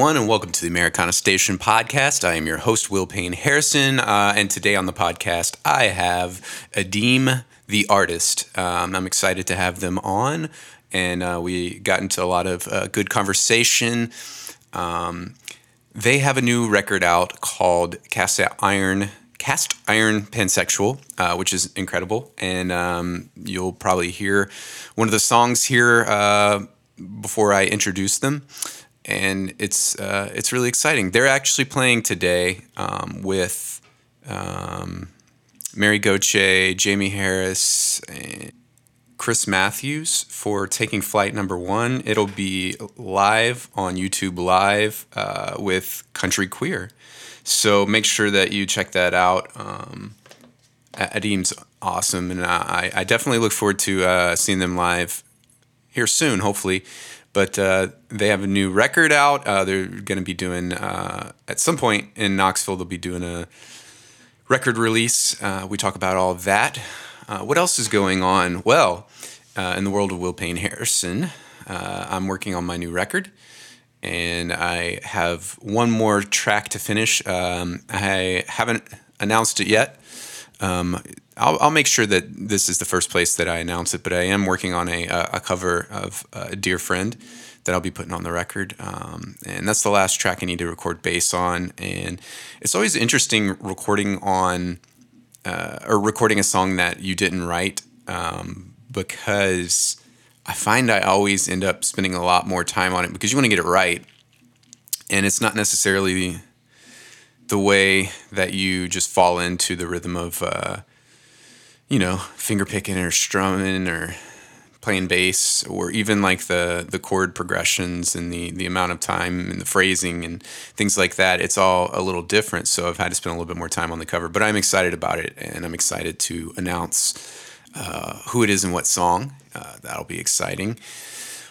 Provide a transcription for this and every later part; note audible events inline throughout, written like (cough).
Everyone, and welcome to the Americana Station podcast. I am your host, Will Payne Harrison, uh, and today on the podcast, I have Adeem the artist. Um, I'm excited to have them on, and uh, we got into a lot of uh, good conversation. Um, they have a new record out called Cast Iron. Cast Iron Pansexual, uh, which is incredible, and um, you'll probably hear one of the songs here uh, before I introduce them and it's uh, it's really exciting. They're actually playing today um, with um, Mary Gauthier, Jamie Harris, Chris Matthews for Taking Flight Number One. It'll be live on YouTube Live uh, with Country Queer. So make sure that you check that out. Um, Adeem's awesome, and I, I definitely look forward to uh, seeing them live here soon, hopefully. But uh, they have a new record out. Uh, they're going to be doing, uh, at some point in Knoxville, they'll be doing a record release. Uh, we talk about all that. Uh, what else is going on? Well, in the world of Will Payne Harrison, I'm working on my new record and I have one more track to finish. Um, I haven't announced it yet. Um, I'll, I'll, make sure that this is the first place that I announce it, but I am working on a, a cover of a dear friend that I'll be putting on the record. Um, and that's the last track I need to record bass on. And it's always interesting recording on uh, or recording a song that you didn't write um, because I find I always end up spending a lot more time on it because you want to get it right. And it's not necessarily the way that you just fall into the rhythm of uh, you know, finger picking or strumming or playing bass or even like the the chord progressions and the the amount of time and the phrasing and things like that it's all a little different. So i've had to spend a little bit more time on the cover but i'm excited about it and i'm excited to announce uh, who it is and what song. Uh, that'll be exciting.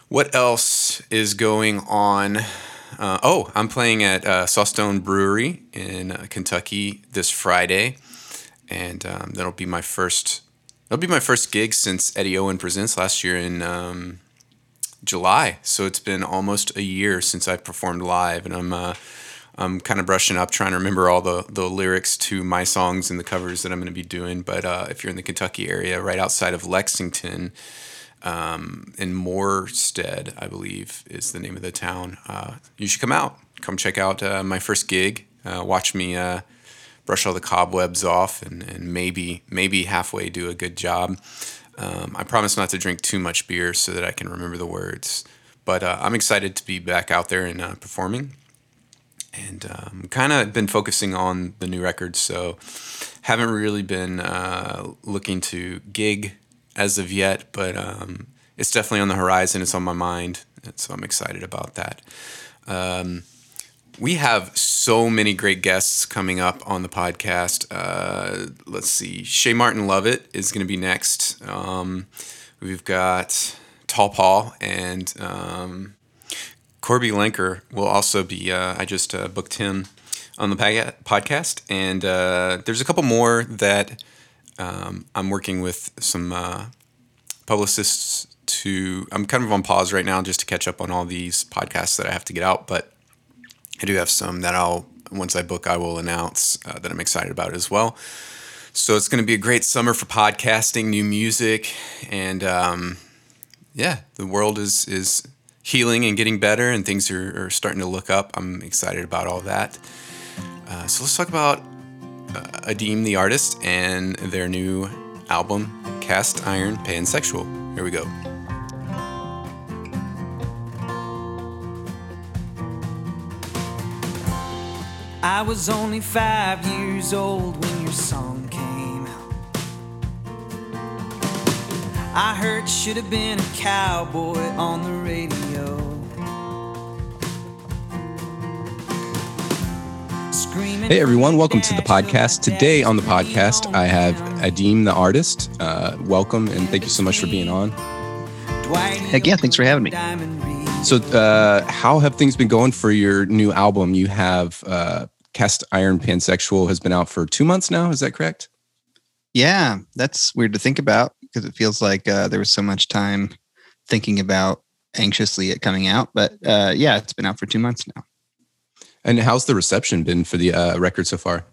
What else is going on? Uh, oh i'm playing at uh, sawstone brewery in uh, kentucky this friday and um, that'll be my first. That'll be my first gig since Eddie Owen Presents last year in um, July. So it's been almost a year since I've performed live, and I'm uh, I'm kind of brushing up, trying to remember all the the lyrics to my songs and the covers that I'm going to be doing. But uh, if you're in the Kentucky area, right outside of Lexington, um, in Morestead, I believe is the name of the town, uh, you should come out. Come check out uh, my first gig. Uh, watch me uh, brush all the cobwebs off and, and maybe maybe halfway do a good job. Um, I promise not to drink too much beer so that I can remember the words. But uh, I'm excited to be back out there and uh, performing. And um, kind of been focusing on the new record, so haven't really been uh, looking to gig as of yet. But um, it's definitely on the horizon. It's on my mind, so I'm excited about that. Um, we have so many great guests coming up on the podcast. Uh, let's see. Shay Martin Lovett is going to be next. Um, we've got Tall Paul and um, Corby Lenker will also be. Uh, I just uh, booked him on the podcast. And uh, there's a couple more that um, I'm working with some uh, publicists to. I'm kind of on pause right now just to catch up on all these podcasts that I have to get out. But I do have some that I'll once I book I will announce uh, that I'm excited about as well. So it's going to be a great summer for podcasting, new music, and um, yeah, the world is is healing and getting better, and things are, are starting to look up. I'm excited about all that. Uh, so let's talk about uh, the artist and their new album, Cast Iron Pansexual. Here we go. I was only five years old when your song came out. I heard should have been a cowboy on the radio. Hey everyone, welcome to the podcast. Today on the podcast, I have Adeem the artist. Uh, welcome and thank you so much for being on. Heck yeah, thanks for having me. So, uh, how have things been going for your new album? You have uh, Cast Iron Pansexual has been out for two months now. Is that correct? Yeah, that's weird to think about because it feels like uh, there was so much time thinking about anxiously it coming out. But uh, yeah, it's been out for two months now. And how's the reception been for the uh, record so far?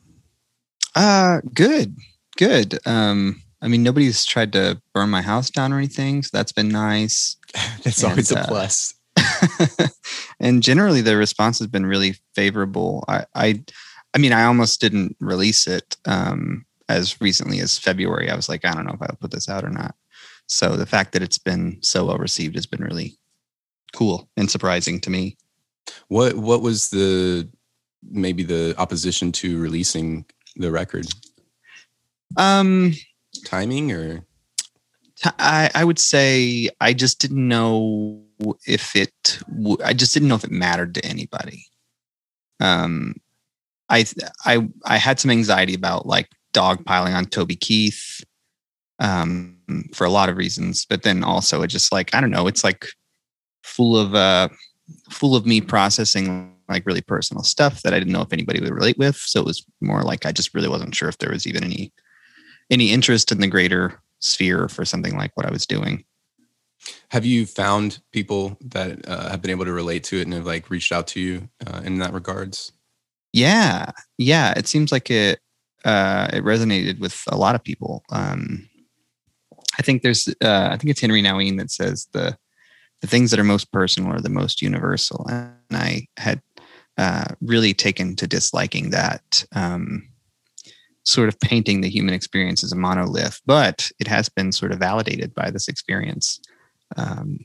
Uh, good, good. Um, I mean, nobody's tried to burn my house down or anything, so that's been nice. (laughs) that's and, always a uh, plus. (laughs) and generally, the response has been really favorable. I, I, I mean, I almost didn't release it um, as recently as February. I was like, I don't know if I'll put this out or not. So the fact that it's been so well received has been really cool and surprising to me. What What was the maybe the opposition to releasing the record? Um, timing or I, I would say I just didn't know if it. I just didn't know if it mattered to anybody. Um, I I I had some anxiety about like dogpiling on Toby Keith, um, for a lot of reasons. But then also it just like I don't know. It's like full of uh, full of me processing like really personal stuff that I didn't know if anybody would relate with. So it was more like I just really wasn't sure if there was even any any interest in the greater sphere for something like what I was doing. Have you found people that uh, have been able to relate to it and have like reached out to you uh, in that regards? Yeah, yeah. It seems like it uh, it resonated with a lot of people. Um, I think there's uh, I think it's Henri Nouwen that says the the things that are most personal are the most universal, and I had uh, really taken to disliking that. Um, sort of painting the human experience as a monolith, but it has been sort of validated by this experience. Um,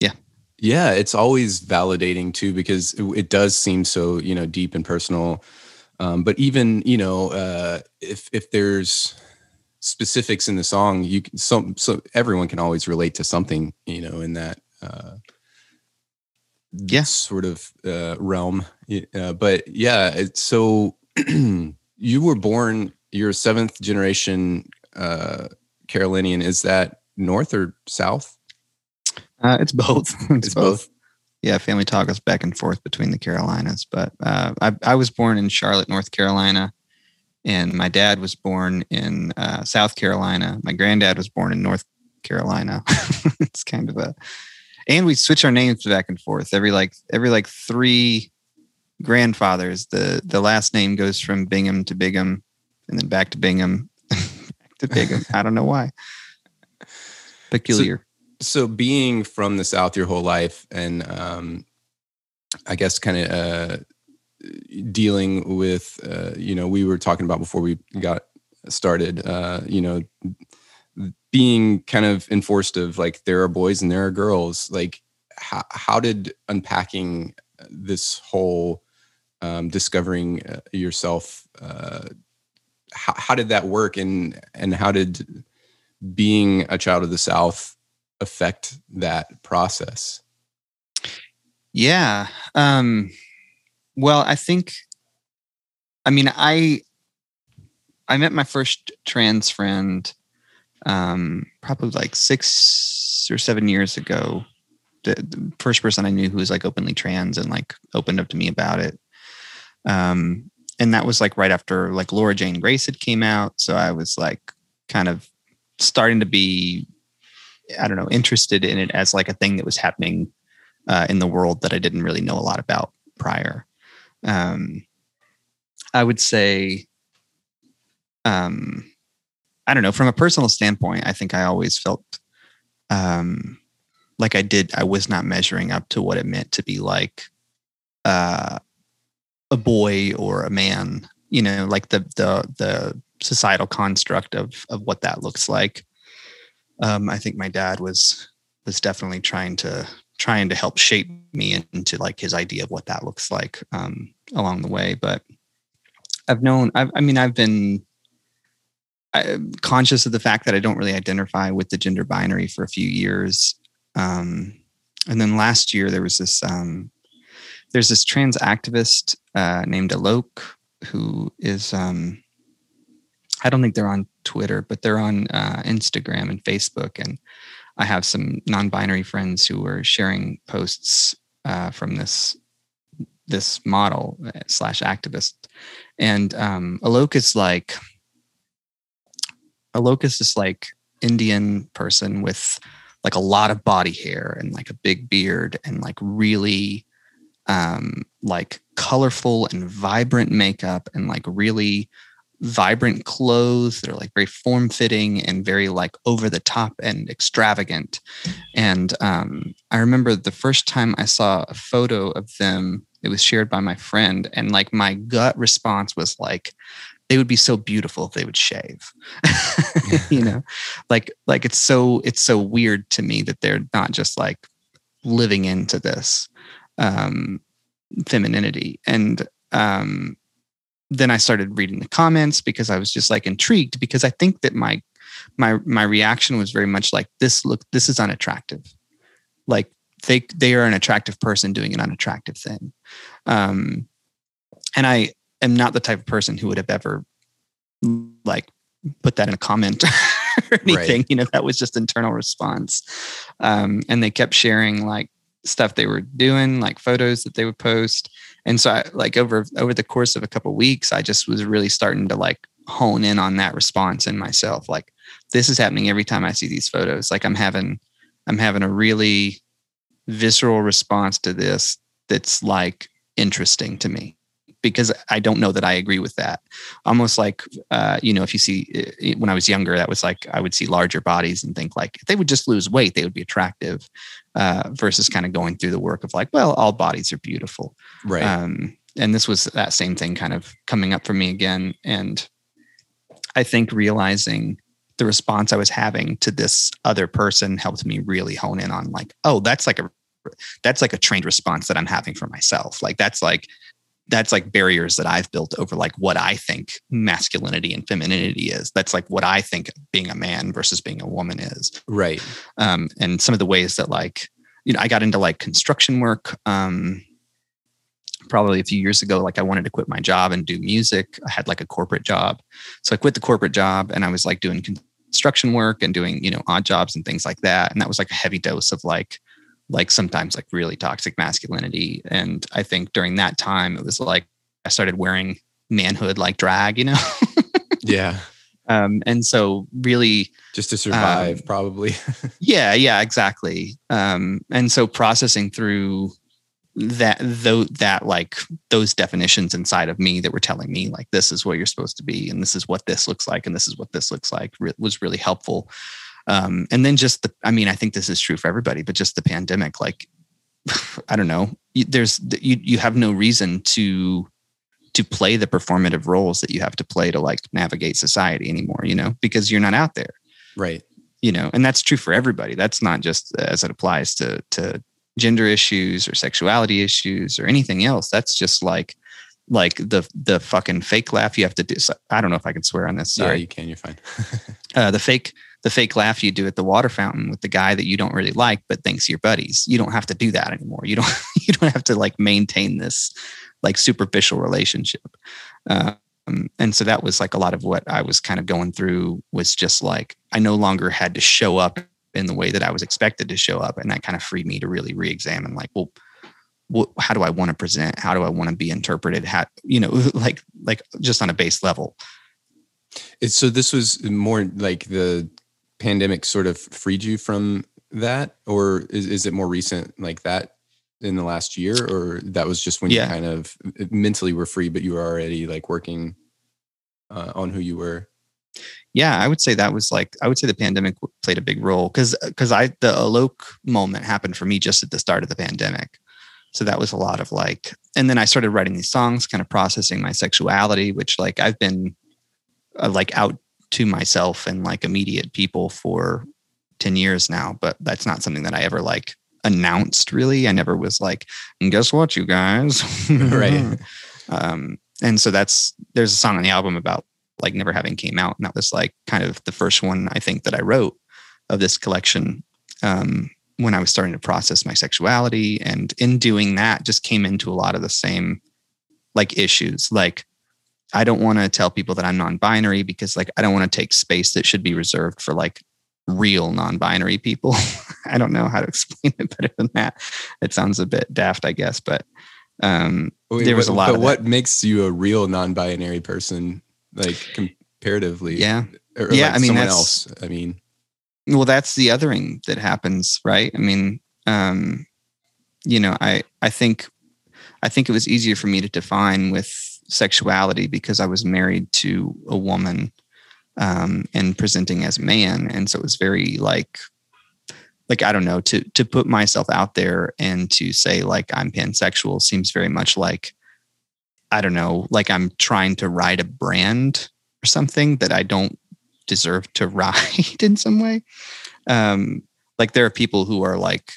yeah. Yeah, it's always validating too because it, it does seem so you know deep and personal. Um, but even you know uh, if if there's specifics in the song, you can so so everyone can always relate to something you know in that. Uh, yeah sort of uh, realm uh, but yeah it's so (clears throat) you were born you're a seventh generation uh, Carolinian. Is that north or south? Uh, it's both. (laughs) it's, it's both. both. Yeah, family talk us back and forth between the Carolinas, but uh, I, I, was born in Charlotte, North Carolina, and my dad was born in uh, South Carolina. My granddad was born in North Carolina. (laughs) it's kind of a, and we switch our names back and forth every like every like three grandfathers. The the last name goes from Bingham to Bigham, and then back to Bingham, (laughs) back to Bigham. I don't know why. Peculiar. So, so, being from the South your whole life, and um, I guess kind of uh, dealing with, uh, you know, we were talking about before we got started, uh, you know, being kind of enforced of like there are boys and there are girls. Like, how how did unpacking this whole um, discovering uh, yourself uh, how, how did that work and and how did being a child of the south affect that process? Yeah um well i think i mean i i met my first trans friend um probably like six or seven years ago. The, the first person i knew who was like openly trans and like opened up to me about it. Um, and that was like right after like Laura Jane Grace had came out. So I was like kind of starting to be, I don't know, interested in it as like a thing that was happening uh, in the world that I didn't really know a lot about prior. Um, I would say, um, I don't know, from a personal standpoint, I think I always felt um, like I did, I was not measuring up to what it meant to be like uh, a boy or a man you know like the the the societal construct of of what that looks like um, i think my dad was was definitely trying to trying to help shape me into like his idea of what that looks like um, along the way. But i've known I've, i mean i've been I, conscious of the fact that i don't really identify with the gender binary for a few years. Um, and then last year there was this um, there's this trans activist uh, named Alok who is um, I don't think they're on Twitter, but they're on uh, Instagram and Facebook, and I have some non-binary friends who are sharing posts uh, from this this model uh, slash activist, and um, Alok is like Alok is this like Indian person with like a lot of body hair and like a big beard and like really um like colorful and vibrant makeup and like really vibrant clothes that are like very form fitting and very like over the top and extravagant. And um, I remember the first time I saw a photo of them, it was shared by my friend, and like my gut response was like, they would be so beautiful if they would shave. (laughs) you know, like like it's so it's so weird to me that they're not just like living into this um, femininity and um, then I started reading the comments because I was just like intrigued because I think that my my my reaction was very much like this look this is unattractive. Like they they are an attractive person doing an unattractive thing. Um and I am not the type of person who would have ever like put that in a comment (laughs) or anything. Right. You know, that was just internal response. Um and they kept sharing like stuff they were doing, like photos that they would post. And so I like over over the course of a couple of weeks, I just was really starting to like hone in on that response in myself. Like this is happening every time I see these photos. Like I'm having I'm having a really visceral response to this that's like interesting to me because I don't know that I agree with that. Almost like, uh, you know, if you see when I was younger, that was like I would see larger bodies and think like if they would just lose weight, they would be attractive, uh, versus kind of going through the work of like, well, all bodies are beautiful, right? Um, and this was that same thing kind of coming up for me again, and I think realizing the response I was having to this other person helped me really hone in on like, oh, that's like a that's like a trained response that I'm having for myself. Like that's like that's like barriers that I've built over like what I think masculinity and femininity is. That's like what I think being a man versus being a woman is. Right. Um, and some of the ways that like, you know, I got into like construction work. Um, probably a few years ago, like I wanted to quit my job and do music. I had like a corporate job. So I quit the corporate job and I was like doing construction work and doing, you know, odd jobs and things like that. And that was like a heavy dose of like like sometimes like really toxic masculinity. And I think during that time, it was like I started wearing manhood like drag, you know? (laughs) yeah. Um, and so really just to survive, um, probably. (laughs) yeah, yeah, exactly. Um, and so processing through that though that like those definitions inside of me that were telling me like this is what you're supposed to be and this is what this looks like and this is what this looks like re- was really helpful um, and then just the, I mean, I think this is true for everybody, but just the pandemic, like, (sighs) I don't know, there's, you, you have no reason to, to play the performative roles that you have to play to like navigate society anymore, you know, because you're not out there. Right. You know, and that's true for everybody. That's not just as it applies to, to gender issues or sexuality issues or anything else. That's just like, like the the fucking fake laugh you have to do. So I don't know if I can swear on this. Sorry. Yeah, you can. You're fine. (laughs) uh, the fake the fake laugh you do at the water fountain with the guy that you don't really like but thinks you're buddies. You don't have to do that anymore. You don't (laughs) you don't have to like maintain this like superficial relationship. Um, and so that was like a lot of what I was kind of going through was just like I no longer had to show up in the way that I was expected to show up, and that kind of freed me to really re-examine like, well, what, how do I want to present? How do I want to be interpreted? How you know, (laughs) like like just on a base level. It's, so this was more like the pandemic sort of freed you from that? Or is, is it more recent like that in the last year? Or that was just when yeah. you kind of uh, mentally were free but you were already like working uh, on who you were? Yeah i would say that was like i would say the pandemic played a big role. Because because i the alok moment happened for me just at the start of the pandemic. So that was a lot of like and then i started writing these songs kind of processing my sexuality which like i've been uh, like out to myself and like immediate people for 10 years now, but that's not something that I ever like announced really. I never was like, and guess what, you guys? (laughs) right. (laughs) Um, and so that's there's a song on the album about like never having came out. And that was like kind of the first one I think that I wrote of this collection. Um, when I was starting to process my sexuality. And in doing that, just came into a lot of the same like issues. Like I don't want to tell people that I'm non-binary because like I don't want to take space that should be reserved for like real non-binary people. (laughs) I don't know how to explain it better than that. It sounds a bit daft, I guess, but um, Wait, there was a lot. But what makes you a real non-binary person, like comparatively? Yeah, or, yeah. Like I mean, someone else. I mean, well, that's the othering that happens, right? I mean, um, you know, I I think I think it was easier for me to define with sexuality because I was married to a woman um, and presenting as a man, and so it was very like like I don't know to to put myself out there and to say like I'm pansexual seems very much like I don't know like I'm trying to ride a brand or something that I don't deserve to (laughs) ride in some way. Um, like there are people who are like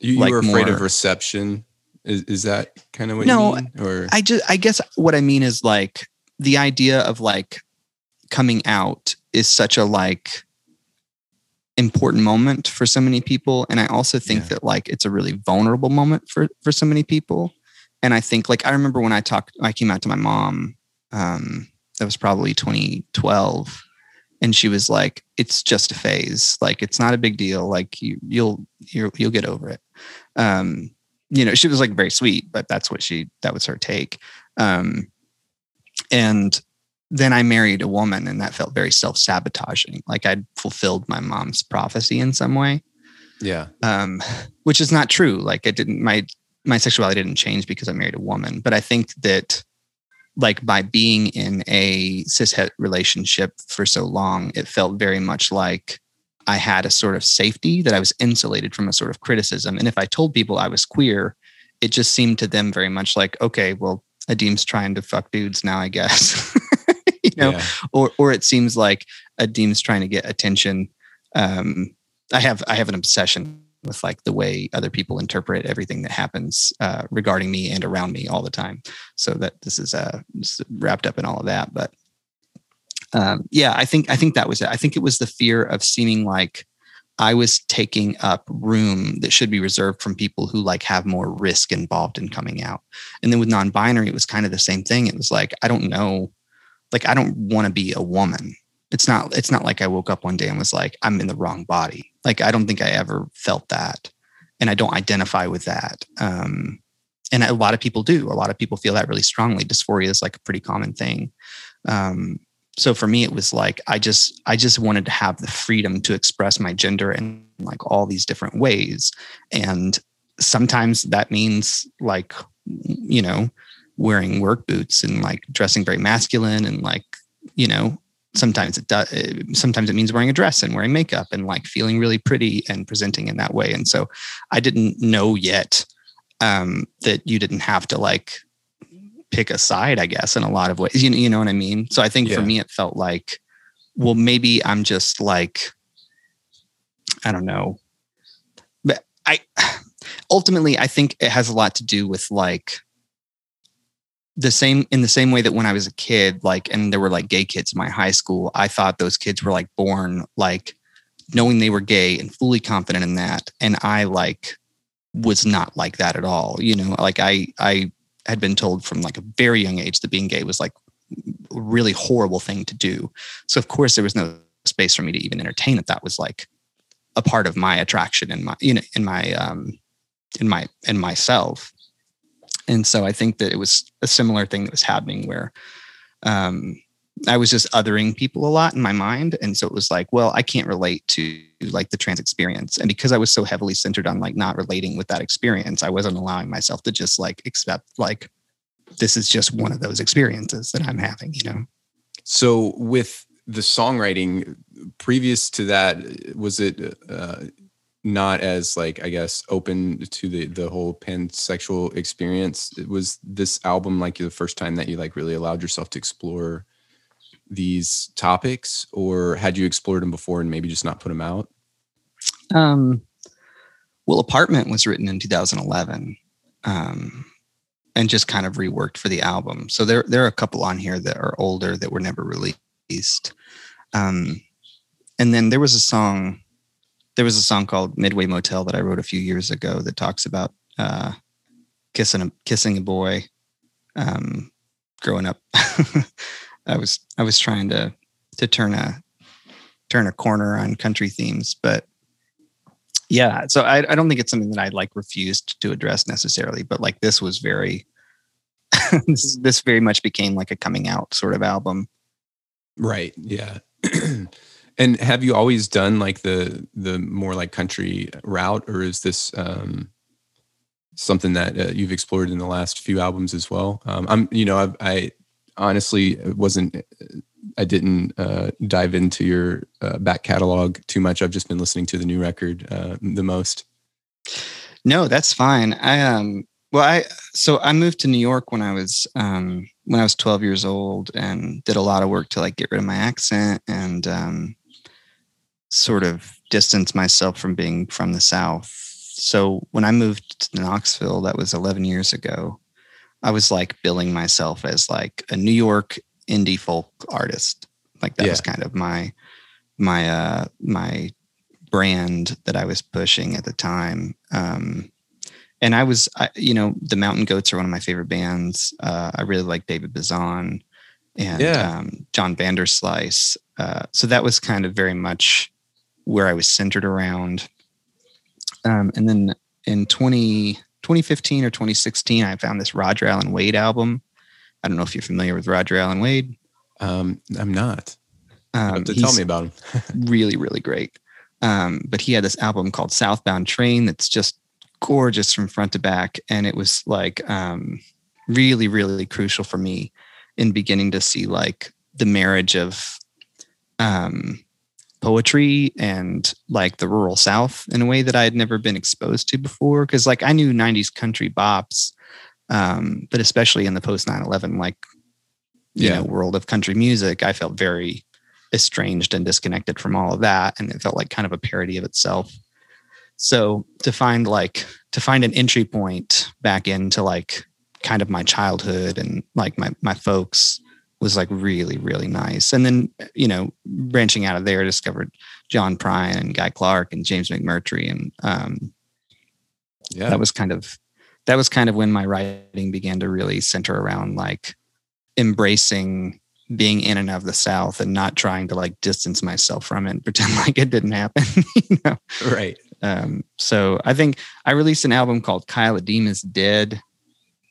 you, you like were afraid more, of reception. Is, is that kind of what no, you mean? Or I just I guess what I mean is like the idea of like coming out is such a like important moment for so many people and i also think yeah. that like it's a really vulnerable moment for for so many people and i think like i remember when i talked i came out to my mom um that was probably 2012 and she was like it's just a phase like it's not a big deal like you you'll you'll, you'll get over it um you know she was like very sweet but that's what she that was her take. Um and then i married a woman and that felt very self-sabotaging. Like i'd fulfilled my mom's prophecy in some way. Yeah. Um which is not true. Like it didn't my my sexuality didn't change because i married a woman. But i think that like by being in a cishet relationship for so long, it felt very much like I had a sort of safety that I was insulated from a sort of criticism. And if I told people I was queer, it just seemed to them very much like, okay, well, Adeem's trying to fuck dudes now, I guess. (laughs) you know, yeah. or or it seems like Adeem's trying to get attention. Um, I have I have an obsession with like the way other people interpret everything that happens uh, regarding me and around me all the time. So that this is uh, wrapped up in all of that. But um, yeah, I think I think that was it. I think it was the fear of seeming like I was taking up room that should be reserved from people who like have more risk involved in coming out. And then with non-binary, it was kind of the same thing. It was like I don't know, like I don't want to be a woman it's not it's not like I woke up one day and was like I'm in the wrong body. Like I don't think I ever felt that, and I don't identify with that. Um, and a lot of people do. A lot of people feel that really strongly. Dysphoria is like a pretty common thing. Um, so for me, it was like I just I just wanted to have the freedom to express my gender in like all these different ways, and sometimes that means like you know wearing work boots and like dressing very masculine and like you know sometimes it does sometimes it means wearing a dress and wearing makeup and like feeling really pretty and presenting in that way. And so i didn't know yet um, that you didn't have to like pick a side i guess in a lot of ways you know, you know what i mean so i think yeah. for me it felt like well maybe i'm just like i don't know but i (sighs) ultimately i think it has a lot to do with like the same in the same way that when I was a kid, like, and there were like gay kids in my high school, I thought those kids were like born like knowing they were gay and fully confident in that. And I like was not like that at all. You know, like I I had been told from like a very young age that being gay was like a really horrible thing to do. So of course there was no space for me to even entertain that that was like a part of my attraction and my you know in my um in my in myself and so I think that it was a similar thing that was happening where um, I was just othering people a lot in my mind. And so it was like, well, I can't relate to like the trans experience. And because I was so heavily centered on like not relating with that experience, I wasn't allowing myself to just like accept like this is just one of those experiences that I'm having, you know? So with the songwriting previous to that, was it, uh, not as like I guess open to the the whole pansexual experience. Was this album like the first time that you like really allowed yourself to explore these topics, or had you explored them before and maybe just not put them out? Um, well, Apartment was written in 2011, um, and just kind of reworked for the album. So there there are a couple on here that are older that were never released. Um, and then there was a song there was a song called Midway Motel that I wrote a few years ago that talks about uh, kissing a kissing a boy. Um, growing up, (laughs) I was I was trying to to turn a turn a corner on country themes, but yeah. So I, I don't think it's something that I like refused to address necessarily, but like this was very (laughs) this this very much became like a coming out sort of album. Right. Yeah. (clears throat) And have you always done like the the more like country route, or is this um, something that uh, you've explored in the last few albums as well? Um, I'm, you know, I've, I honestly wasn't, I didn't uh, dive into your uh, back catalog too much. I've just been listening to the new record uh, the most. No, that's fine. I um, well, I so I moved to New York when I was um when I was 12 years old and did a lot of work to like get rid of my accent and um sort of distance myself from being from the South. So when I moved to Knoxville, that was 11 years ago, I was like billing myself as like a New York indie folk artist. Like that yeah. was kind of my my uh my brand that I was pushing at the time. Um and I was, I, you know, the Mountain Goats are one of my favorite bands. Uh, I really like David Bazan and yeah. um, John Vanderslice. Uh, so that was kind of very much where I was centered around. Um, and then in 20, 2015 or 2016, I found this Roger Alan Wade album. I don't know if you're familiar with Roger Alan Wade. Um, I'm not. Um, to tell me about him. (laughs) really, really great. Um, but he had this album called Southbound Train that's just gorgeous from front to back. And it was like um, really, really crucial for me in beginning to see like the marriage of um, poetry and like the rural south in a way that I had never been exposed to before. Cause like I knew 90s country bops, um, but especially in the post 9 11, like, you yeah. know, world of country music, I felt very estranged and disconnected from all of that. And it felt like kind of a parody of itself. So to find like, to find an entry point back into like kind of my childhood and like my, my folks, was like really really nice. And then you know branching out of there I discovered john prine and guy clark and james mcmurtry and um yeah. that was kind of that was kind of when my writing began to really center around like embracing being in and of the south and not trying to like distance myself from it and pretend (laughs) like it didn't happen (laughs) you know? Right. Um so i think i released an album called kyle adeem is dead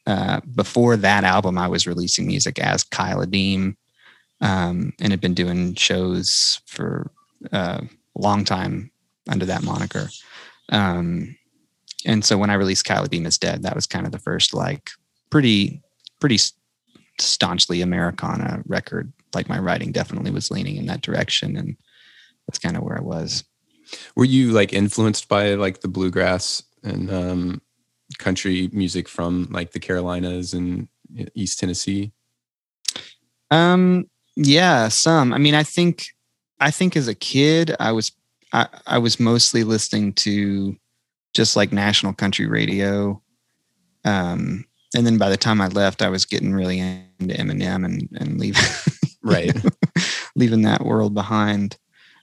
uh, before that album, I was releasing music as Kyle Adeem, um, and had been doing shows for uh, a long time under that moniker. Um, and so when I released Kyle Adeem is Dead, that was kind of the first like pretty pretty staunchly Americana record. Like my writing definitely was leaning in that direction, and that's kind of where I was. Were you like influenced by like the bluegrass and um, country music from like the Carolinas and East Tennessee? Um, yeah, some. I mean, I think, I think as a kid, I was, I, I was mostly listening to just like national country radio. Um, and then by the time I left, I was getting really into Eminem and and leaving, right, (laughs) leaving that world behind.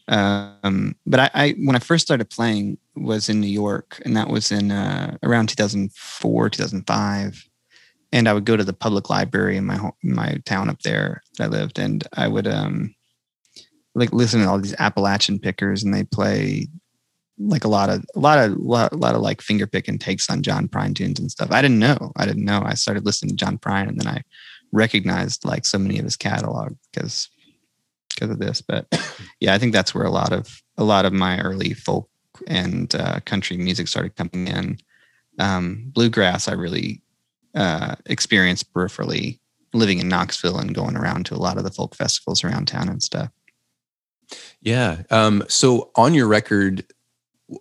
Um, but I, I, when I first started playing was in New York, and that was in uh, around 2004, 2005. And I would go to the public library in my home, my town up there that I lived, and I would um, like listen to all these Appalachian pickers, and they play like a lot of a lot of a lot, a lot of like finger picking takes on John Prine tunes and stuff. I didn't know. I didn't know. I started listening to John Prine, and then I recognized like so many of his catalog because because of this. But (coughs) yeah, I think that's where a lot of a lot of my early folk and uh, country music started coming in. Um, bluegrass, I really uh, experienced peripherally living in Knoxville and going around to a lot of the folk festivals around town and stuff. Yeah. Um, so on your record,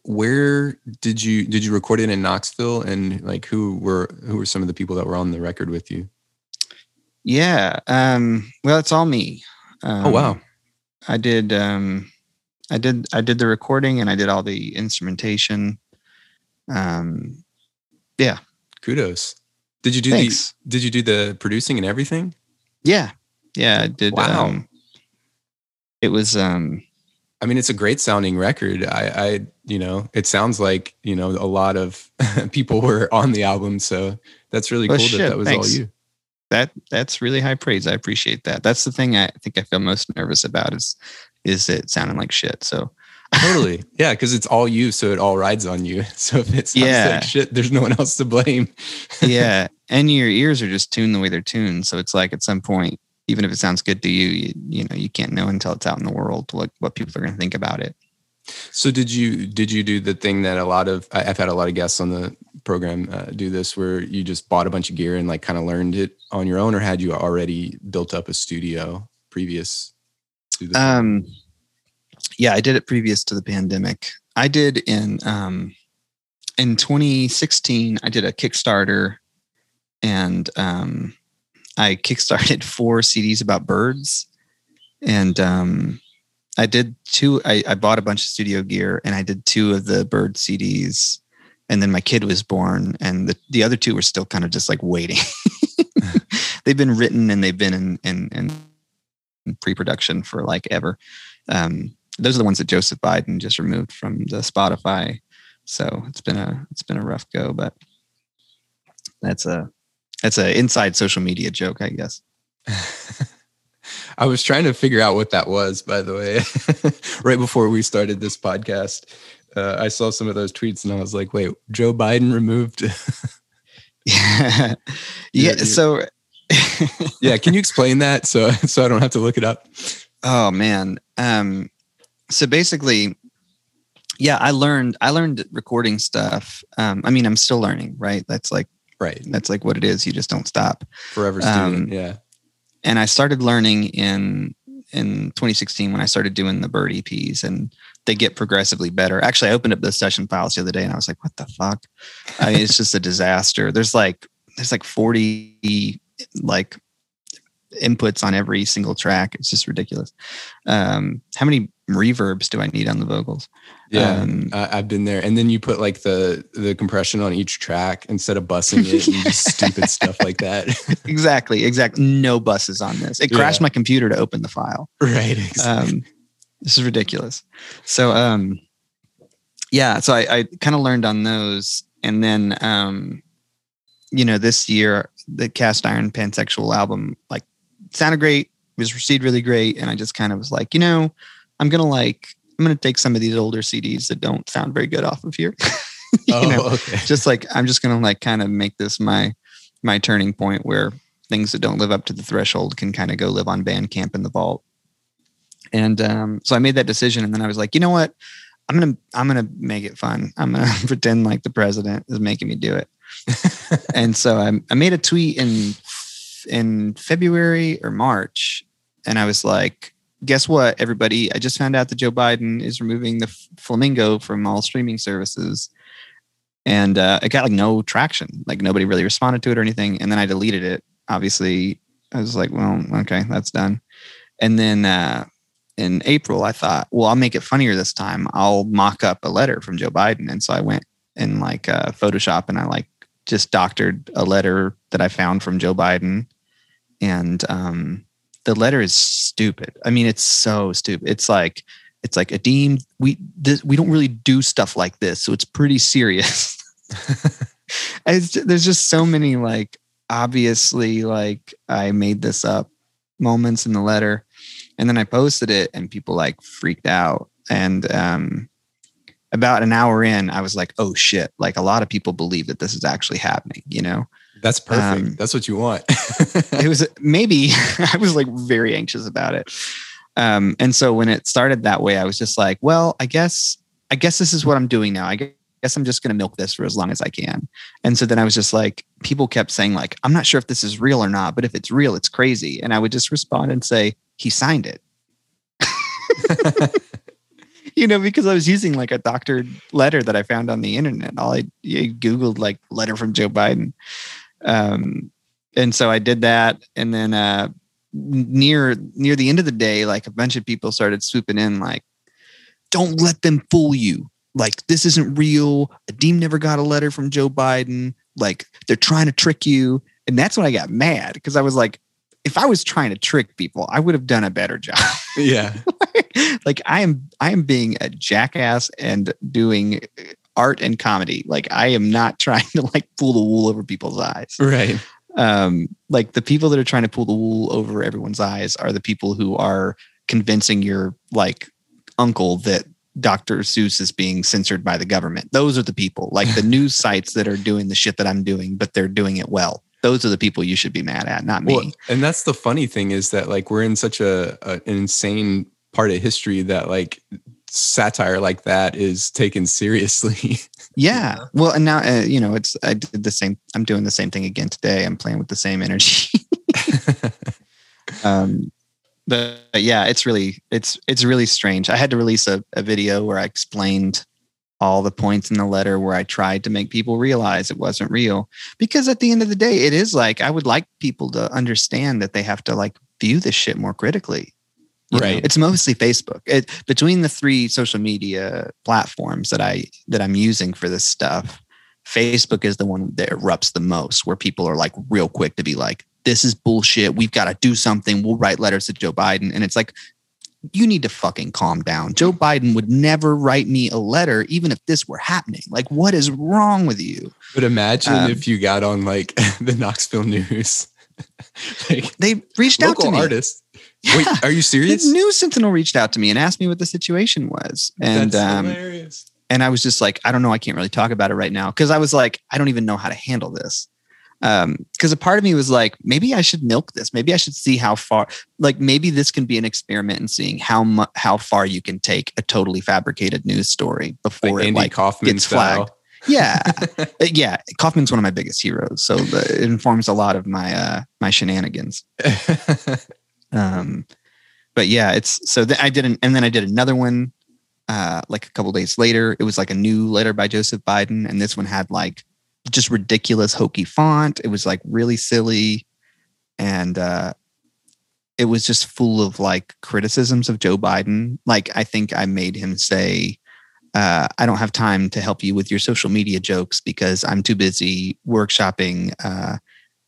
where did you did you record it in Knoxville and like who were who were some of the people that were on the record with you? Yeah. Um, well, it's all me. Um, oh wow! I did. Um, I did. I did the recording and I did all the instrumentation. Um, yeah. Kudos. Did you do Thanks. the? Did you do the producing and everything? Yeah. Yeah, I did. Wow. Um, it was. Um, I mean, it's a great sounding record. I, I, you know, it sounds like you know a lot of (laughs) people were on the album, so that's really well, cool shit, that that was thanks. all you that that's really high praise. I appreciate that. That's the thing I think I feel most nervous about is is it sounding like shit. So totally. (laughs) Yeah, because it's all you, so it all rides on you. (laughs) So if it's yeah. like shit, there's no one else to blame. (laughs) yeah. And your ears are just tuned the way they're tuned. So it's like at some point even if it sounds good to you, you, you know, you can't know until it's out in the world what what people are going to think about it. So did you did you do the thing that a lot of I've had a lot of guests on the program uh, do this where you just bought a bunch of gear and like kind of learned it on your own, or had you already built up a studio previous to the? Um, yeah, I did it previous to the pandemic. I did in um, in 2016. I did a Kickstarter, and um, I kickstarted (laughs) four CDs about birds, and um, I did two. I, I bought a bunch of studio gear, and I did two of the bird CDs, and then my kid was born, and the the other two were still kind of just like waiting. (laughs) (laughs) they've been written and they've been in in, in pre-production for like ever. Um, those are the ones that Joseph Biden just removed from the Spotify. So it's been a it's been a rough go, but that's a that's a inside social media joke, I guess. (laughs) I was trying to figure out what that was, by the way, (laughs) right before we started this podcast. Uh, I saw some of those tweets and I was like, wait, Joe Biden removed. (laughs) (laughs) yeah. Yeah. So, yeah. Can you explain that so, so I don't have to look it up? Oh, man. Um, so basically, yeah, I learned, I learned recording stuff. Um, I mean, I'm still learning, right? That's like, right. That's like what it is. You just don't stop. Forever student. Um, yeah and I started learning in in 2016 when I started doing the bird EPs and they get progressively better. Actually, I opened up the session files the other day and I was like, what the fuck? I mean, it's just a disaster. There's like there's like 40 like inputs on every single track. It's just ridiculous. Um, how many reverbs do I need on the vocals? Yeah, um, I've been there. And then you put like the the compression on each track instead of bussing it and (laughs) stupid stuff like that. (laughs) exactly, exactly. No buses on this. It crashed yeah. my computer to open the file. Right. Exactly. Um, this is ridiculous. So, um, yeah. So I, I kind of learned on those, and then, um, you know, this year the Cast Iron Pansexual album like sounded great, was received really great, and I just kind of was like, you know, I'm gonna like I'm going to take some of these older CDs that don't sound very good off of here. (laughs) you oh, know, okay. just like I'm just going to like kind of make this my my turning point where things that don't live up to the threshold can kind of go live on Bandcamp in the vault. And um, so I made that decision, and then I was like, you know what? I'm gonna I'm gonna make it fun. I'm gonna (laughs) pretend like the president is making me do it. (laughs) and so I, I made a tweet in in February or March, and I was like, guess what, everybody? I just found out that Joe Biden is removing the Flamingo from all streaming services. And uh, it got like no traction. Like nobody really responded to it or anything. And then I deleted it. Obviously, I was like, well, okay, that's done. And then uh, in April, I thought, well, I'll make it funnier this time. I'll mock up a letter from Joe Biden. And so I went in like uh, Photoshop and I like just doctored a letter that I found from Joe Biden. And um, the letter is stupid. I mean, it's so stupid. It's like it's like Adeem, we this, we don't really do stuff like this, so it's pretty serious. (laughs) it's, there's just so many like obviously like I made this up moments in the letter, and then I posted it, and people like freaked out. And um, about an hour in, I was like, oh shit! Like a lot of people believe that this is actually happening. You know. That's perfect. Um, That's what you want. (laughs) it was maybe (laughs) I was like very anxious about it. Um, and so when it started that way, I was just like, well, I guess I guess this is what I'm doing now. I guess I'm just going to milk this for as long as I can. And so then I was just like, people kept saying like, I'm not sure if this is real or not, but if it's real, it's crazy. And I would just respond and say, he signed it. (laughs) you know, because I was using like a doctored letter that I found on the internet. All I, I Googled like letter from Joe Biden. Um, and so I did that, and then uh, near near the end of the day, like a bunch of people started swooping in, like, "Don't let them fool you! Like this isn't real. Adeem never got a letter from Joe Biden. Like they're trying to trick you." And that's when I got mad because I was like, if I was trying to trick people, I would have done a better job. (laughs) (laughs) Yeah. like I am I am being a jackass and doing art and comedy. Like I am not (laughs) trying to like pull the wool over people's eyes. Right. Um, like the people that are trying to pull the wool over everyone's eyes are the people who are convincing your like uncle that Dr. Seuss is being censored by the government. Those are the people, like the (laughs) news sites that are doing the shit that I'm doing, but they're doing it well. those are the people you should be mad at, not me. Well, and that's the funny thing is that like we're in such a, a an insane part of history that like satire like that is taken seriously. (laughs) yeah. Well, and now uh, you know it's I did the same. I'm doing the same thing again today. I'm playing with the same energy. (laughs) um, but, but yeah, it's really it's it's really strange. I had to release a, a video where I explained all the points in the letter where I tried to make people realize it wasn't real. Because at the end of the day, it is like I would like people to understand that they have to like view this shit more critically. You know, Right. it's mostly Facebook. It, between the three social media platforms that I that I'm using for this stuff, Facebook is the one that erupts the most, where people are like real quick to be like, "This is bullshit. We've got to do something. We'll write letters to Joe Biden." And it's like, you need to fucking calm down. Joe Biden would never write me a letter, even if this were happening. Like, what is wrong with you? but imagine Um, if you got on like (laughs) the Knoxville news. (laughs) like They reached out to me. Artist. (laughs) Wait, are you serious? The? News Sentinel reached out to me and asked me what the situation was, and That's um, hilarious. and I was just like, I don't know, I can't really talk about it right now because I was like, I don't even know how to handle this. Um, because a part of me was like, maybe I should milk this. Maybe I should see how far. Like, maybe this can be an experiment in seeing how mu- how far you can take a totally fabricated news story before Like it Andy like Kaufman gets style. flagged. Yeah, (laughs) Uh, yeah. Kaufman's one of my biggest heroes, so the, it informs a lot of my uh my shenanigans. (laughs) Um, but yeah, it's so th- I did an, and then I did another one uh, like a couple days later. It was like a new letter by Joseph Biden, and this one had like just ridiculous hokey font. It was like really silly, and uh, it was just full of like criticisms of Joe Biden. Like I think I made him say. Uh, I don't have time to help you with your social media jokes because I'm too busy workshopping uh,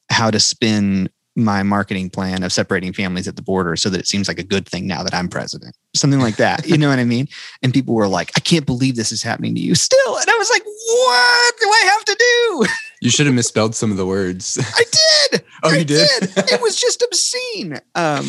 how to spin my marketing plan of separating families at the border so that it seems like a good thing now that I'm president. Something like that. You know what I mean? And people were like, I can't believe this is happening to you still. And I was like, what do I have to do? you should have misspelled some of the words. I did. Oh, I you did? It was just obscene. Um,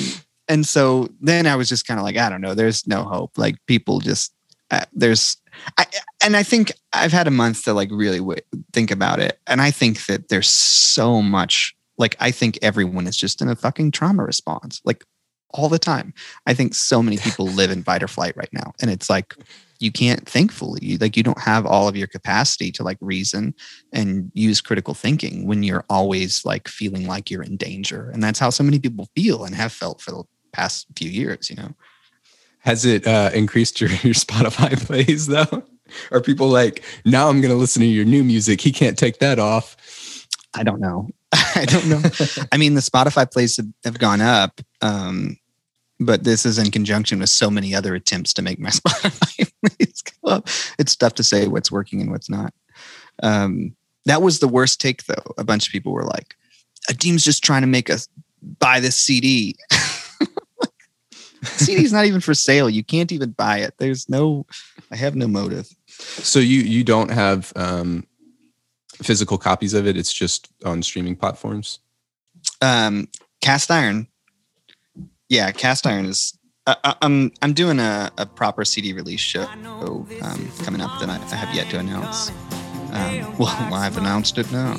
and so then I was just kind of like, I don't know, there's no hope. Like people just, uh, there's, I, and I think I've had a month to like really w- think about it. And I think that there's so much, like, I think everyone is just in a fucking trauma response, like all the time. I think so many people (laughs) live in fight or flight right now. And it's like, you can't think fully. Like, you don't have all of your capacity to like reason and use critical thinking when you're always like feeling like you're in danger. And that's how so many people feel and have felt for the past few years, you know? Has it uh, increased your, (laughs) your Spotify plays though? Are people like, now I'm going to listen to your new music. He can't take that off. I don't know. (laughs) I don't know. (laughs) I mean, the Spotify plays have, have gone up, um, but this is in conjunction with so many other attempts to make my (laughs) Spotify plays go up. It's tough to say what's working and what's not. Um, that was the worst take, though. A bunch of people were like, "Adeem's just trying to make us buy this CD." CD's not even for sale. You can't even buy it. There's no. I have no motive. So you you don't have um, physical copies of it. It's just on streaming platforms. um cast iron yeah cast iron is I, I- i'm i'm doing a, a proper cd release show um, coming up that I, I have yet to announce um, (laughs) well i've announced it now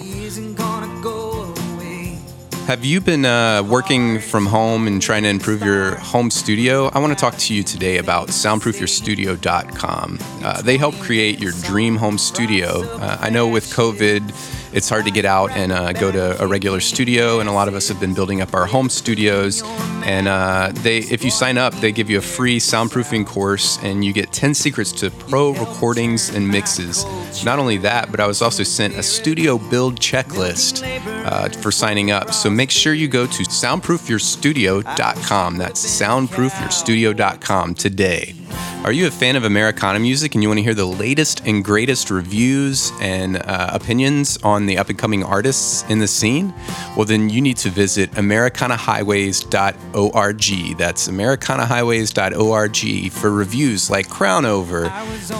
Have you been uh, working from home and trying to improve your home studio? I want to talk to you today about soundproofyourstudio.com. Uh, they help create your dream home studio. Uh, I know with COVID, it's hard to get out and uh, go to a regular studio, and a lot of us have been building up our home studios. And uh, they, if you sign up, they give you a free soundproofing course, and you get 10 secrets to pro recordings and mixes. Not only that, but I was also sent a studio build checklist uh, for signing up. So make sure you go to soundproofyourstudio.com. That's soundproofyourstudio.com today. Are you a fan of Americana music and you want to hear the latest and greatest reviews and uh, opinions on the up and coming artists in the scene? Well, then you need to visit AmericanaHighways.org. That's AmericanaHighways.org for reviews like Crown Over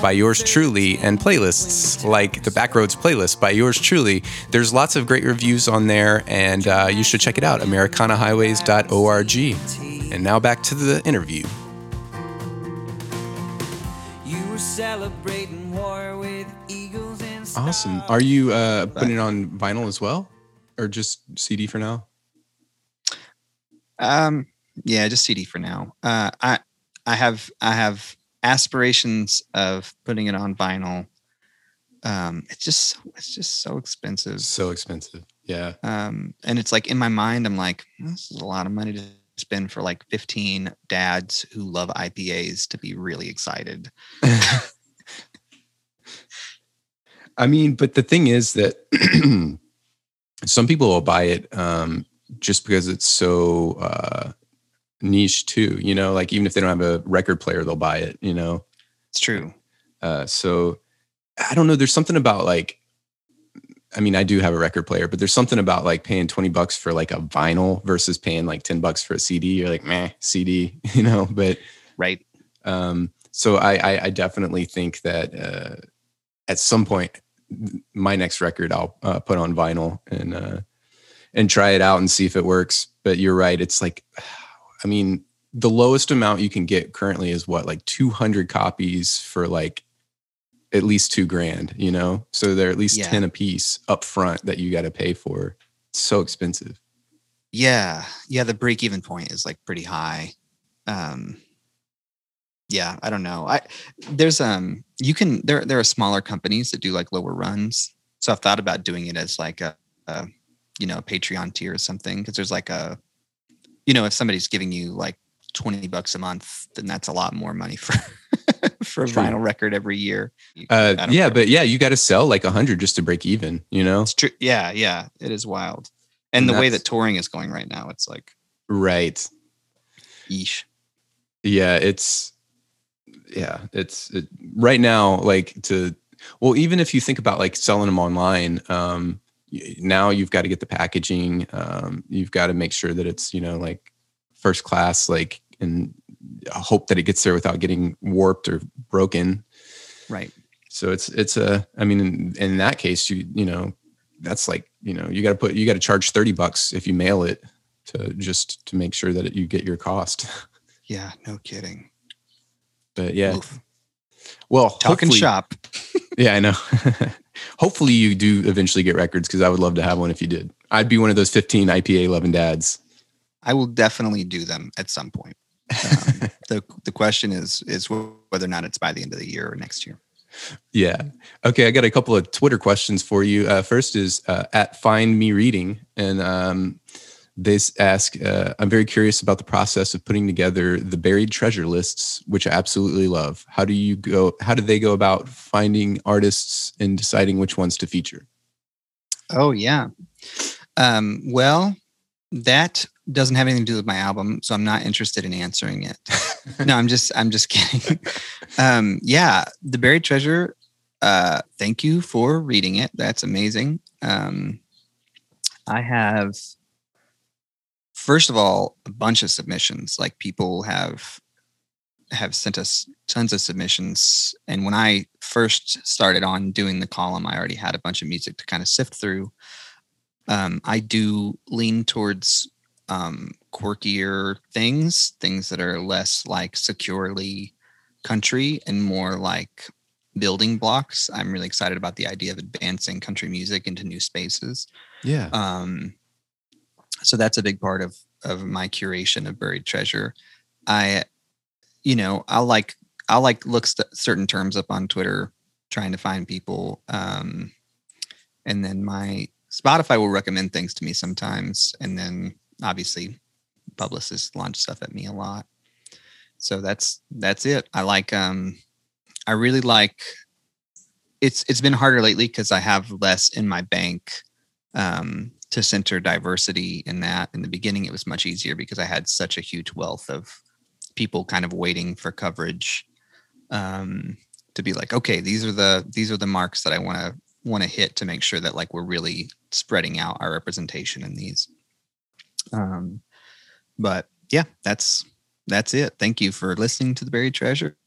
by yours truly and playlists like the Backroads playlist by yours truly. There's lots of great reviews on there, and uh, you should check it out. AmericanaHighways.org. And now back to the interview. You were celebrating war with eagles and Awesome. Are you uh, putting it on vinyl as well? or just CD for now? Um, yeah, just CD for now. Uh, I I have I have aspirations of putting it on vinyl. Um, it's just it's just so expensive. So expensive. Yeah. Um, and it's like in my mind, I'm like, this is a lot of money to spend for like 15 dads who love IPAs to be really excited. (laughs) I mean, but the thing is that (clears throat) some people will buy it um, just because it's so uh, niche too. You know, like even if they don't have a record player, they'll buy it. You know, It's true. uh, so I don't know. There's something about like, I mean, I do have a record player, but there's something about like paying 20 bucks for like a vinyl versus paying like 10 bucks for a CD. You're like, meh, CD, (laughs) you know, but Right. um, so I, I, I definitely think that uh, at some point, my next record I'll uh, put on vinyl and uh, and try it out and see if it works. But you're right; it's like, (sighs) I mean, the lowest amount you can get currently is what, like 200 copies for like at least two grand. You know, so they're at least Yeah. 10 a piece up front that you got to pay for. It's so expensive. Yeah. Yeah. The break even point is like pretty high. Um, yeah, I don't know. I there's um you can there there are smaller companies that do like lower runs. So I've thought about doing it as like a, a you know a Patreon tier or something because there's like a you know if somebody's giving you like 20 bucks a month then that's a lot more money for (laughs) for a True. vinyl record every year. Uh, yeah, care. but yeah, you got to sell like a hundred just to break even. You know, It's true. Yeah, yeah, it is wild. And, And the way that touring is going right now, it's like right? yeesh. yeah it's yeah it's it, right now like to well even if you think about like selling them online um now you've got to get the packaging um you've got to make sure that it's you know like first class like and hope that it gets there without getting warped or broken Right. so it's it's a i mean in, in that case you you know that's like you know you got to put you got to charge 30 bucks if you mail it to just to make sure that it, you get your cost (laughs) Yeah, no kidding. but yeah Oof. well Talking hopefully- shop. (laughs) (laughs) Yeah, I know. Hopefully, you do eventually get records because I would love to have one if you did. I'd be one of those 15 IPA loving dads. I will definitely do them at some point. Um, (laughs) the the question is is whether or not it's by the end of the year or next year. Yeah. Okay. I got a couple of Twitter questions for you. Uh, first is uh, at Find Me Reading, and um, they ask, uh, "I'm very curious about the process of putting together the buried treasure lists, which I absolutely love. How do you go? How do they go about finding artists and deciding which ones to feature?" Oh yeah. Um, well, that doesn't have anything to do with my album, so I'm not interested in answering it. (laughs) no, I'm just I'm just kidding. um, yeah, the buried treasure. Uh, thank you for reading it. That's amazing. Um, I have, first of all, a bunch of submissions. Like people have have sent us tons of submissions, and when I first started on doing the column, I already had a bunch of music to kind of sift through. Um, I do lean towards um, quirkier things, things that are less like securely country and more like building blocks. I'm really excited about the idea of advancing country music into new spaces. Yeah. Um, so that's a big part of of my curation of buried treasure. I, you know, I'll like I'll like look st- certain terms up on Twitter, trying to find people, um, and then my Spotify will recommend things to me sometimes, and then obviously publicists launch stuff at me a lot. So that's that's it. I like um, I really like. It's it's been harder lately because I have less in my bank um, to center diversity in that. In the beginning, it was much easier because I had such a huge wealth of people kind of waiting for coverage um, to be like, okay, these are the these are the marks that I want to want to hit to make sure that like we're really spreading out our representation in these. Um, but yeah, that's that's it. Thank you for listening to the Buried Treasure.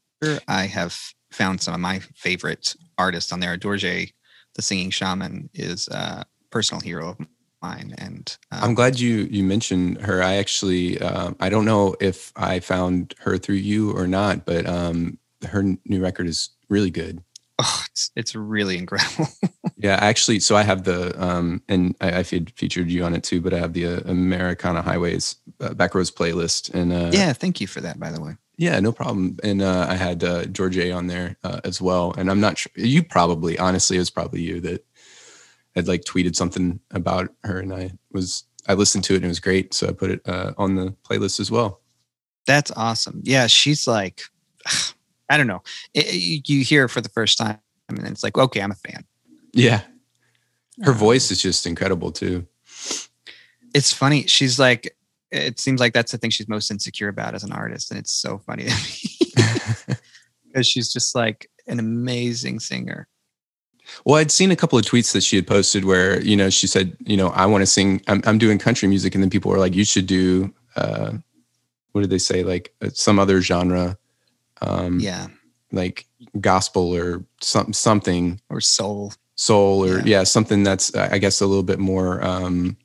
I have found some of my favorite artists on there. Dorje, the singing shaman, is a personal hero of mine, and um, I'm glad you you mentioned her. I actually um, I don't know if I found her through you or not, but um, her new record is really good. Oh, it's it's really incredible. (laughs) Yeah, actually, so I have the um, and I, I feed, featured you on it too, but I have the uh, Americana Highways uh, Backroads playlist, and uh, yeah, thank you for that, by the way. yeah, no problem. And uh, I had uh, George A on there uh, as well, and I'm not sure you probably, honestly, it was probably you that had like tweeted something about her, and I was I listened to it and it was great, so I put it uh, on the playlist as well. That's awesome. Yeah, she's like, I don't know. It- it- you- you hear her for the first time, and then it's like, okay, I'm a fan. Yeah, her voice is just incredible too. It's funny. She's like, it seems like that's the thing she's most insecure about as an artist, and it's so funny (laughs) because she's just like an amazing singer. Well, I'd seen a couple of tweets that she had posted where, you know, she said, you know, I want to sing, I'm, I'm doing country music. And then people were like, you should do, uh, what did they say? Like uh, some other genre, um, Yeah, like gospel or some, something or soul. soul or Yeah. yeah, something that's, I guess, a little bit more, um,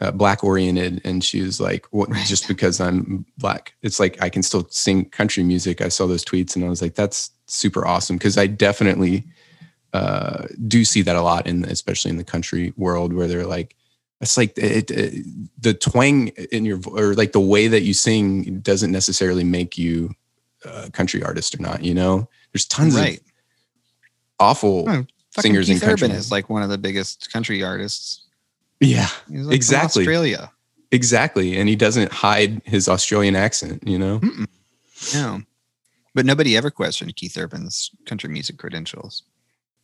uh, black oriented. And she was like, what, Right. just because I'm black, it's like, I can still sing country music. I saw those tweets and I was like, that's super awesome. Cause I definitely, uh, do see that a lot in especially in the country world where they're like it's like it, it, the twang in your or like the way that you sing doesn't necessarily make you a country artist or not you know there's tons right. of awful Oh, singers in Keith country Urban is like one of the biggest country artists. yeah He's like from Exactly. Australia. exactly and he doesn't hide his australian accent you know Mm-mm. No, but nobody ever questioned Keith Urban's country music credentials.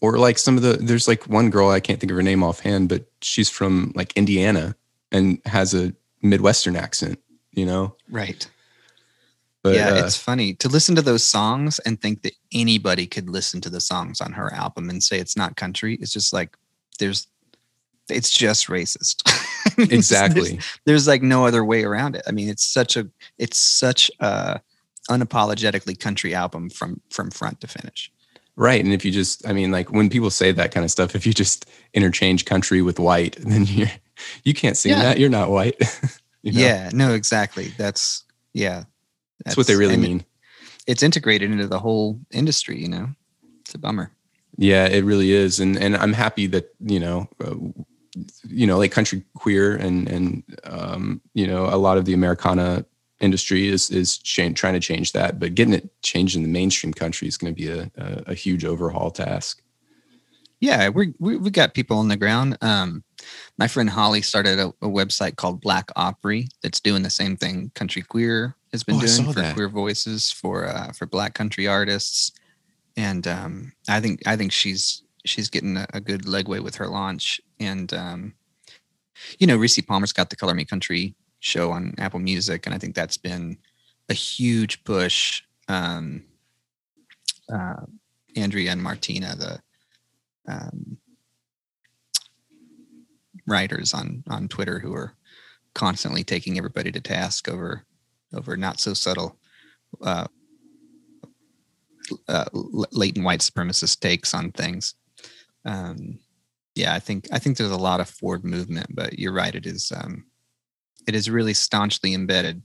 or like some of the there's like one girl i can't think of her name offhand but she's from like indiana and has a midwestern accent you know Right. But yeah, uh, it's funny to listen to those songs and think that anybody could listen to the songs on her album and say it's not country. It's just like there's it's just racist. (laughs) Exactly there's, there's like no other way around it. I mean, it's such a it's such a unapologetically country album from from front to finish. Right. And if you just, I mean, like when people say that kind of stuff, if you just interchange country with white, (laughs) then you're, you can't sing Yeah. that. You're not white. (laughs) You know? Yeah, no, exactly. That's yeah. That's what they really mean. It's integrated into the whole industry, you know. It's a bummer. Yeah, it really is. And, and I'm happy that, you know, uh, you know, like country queer and, and, um, you know, a lot of the Americana industry is, is cha- trying to change that, but getting it changed in the mainstream country is going to be a, a, a huge overhaul task. Yeah, we're, we we got people on the ground. Um, my friend Holly started a, a website called Black Opry that's doing the same thing Country Queer has been Oh, doing for that. queer voices for uh, for Black country artists, and um, I think I think she's she's getting a, a good legway with her launch. And um, you know, Rissi Palmer's got the Color Me Country show on Apple Music, and I think that's been a huge push. Um, uh, Andrea and Martina, the um, writers on on Twitter who are constantly taking everybody to task over over not so subtle uh, uh, latent white supremacist takes on things. Um, yeah, I think I think there's a lot of forward movement, but you're right. It is um, it is really staunchly embedded.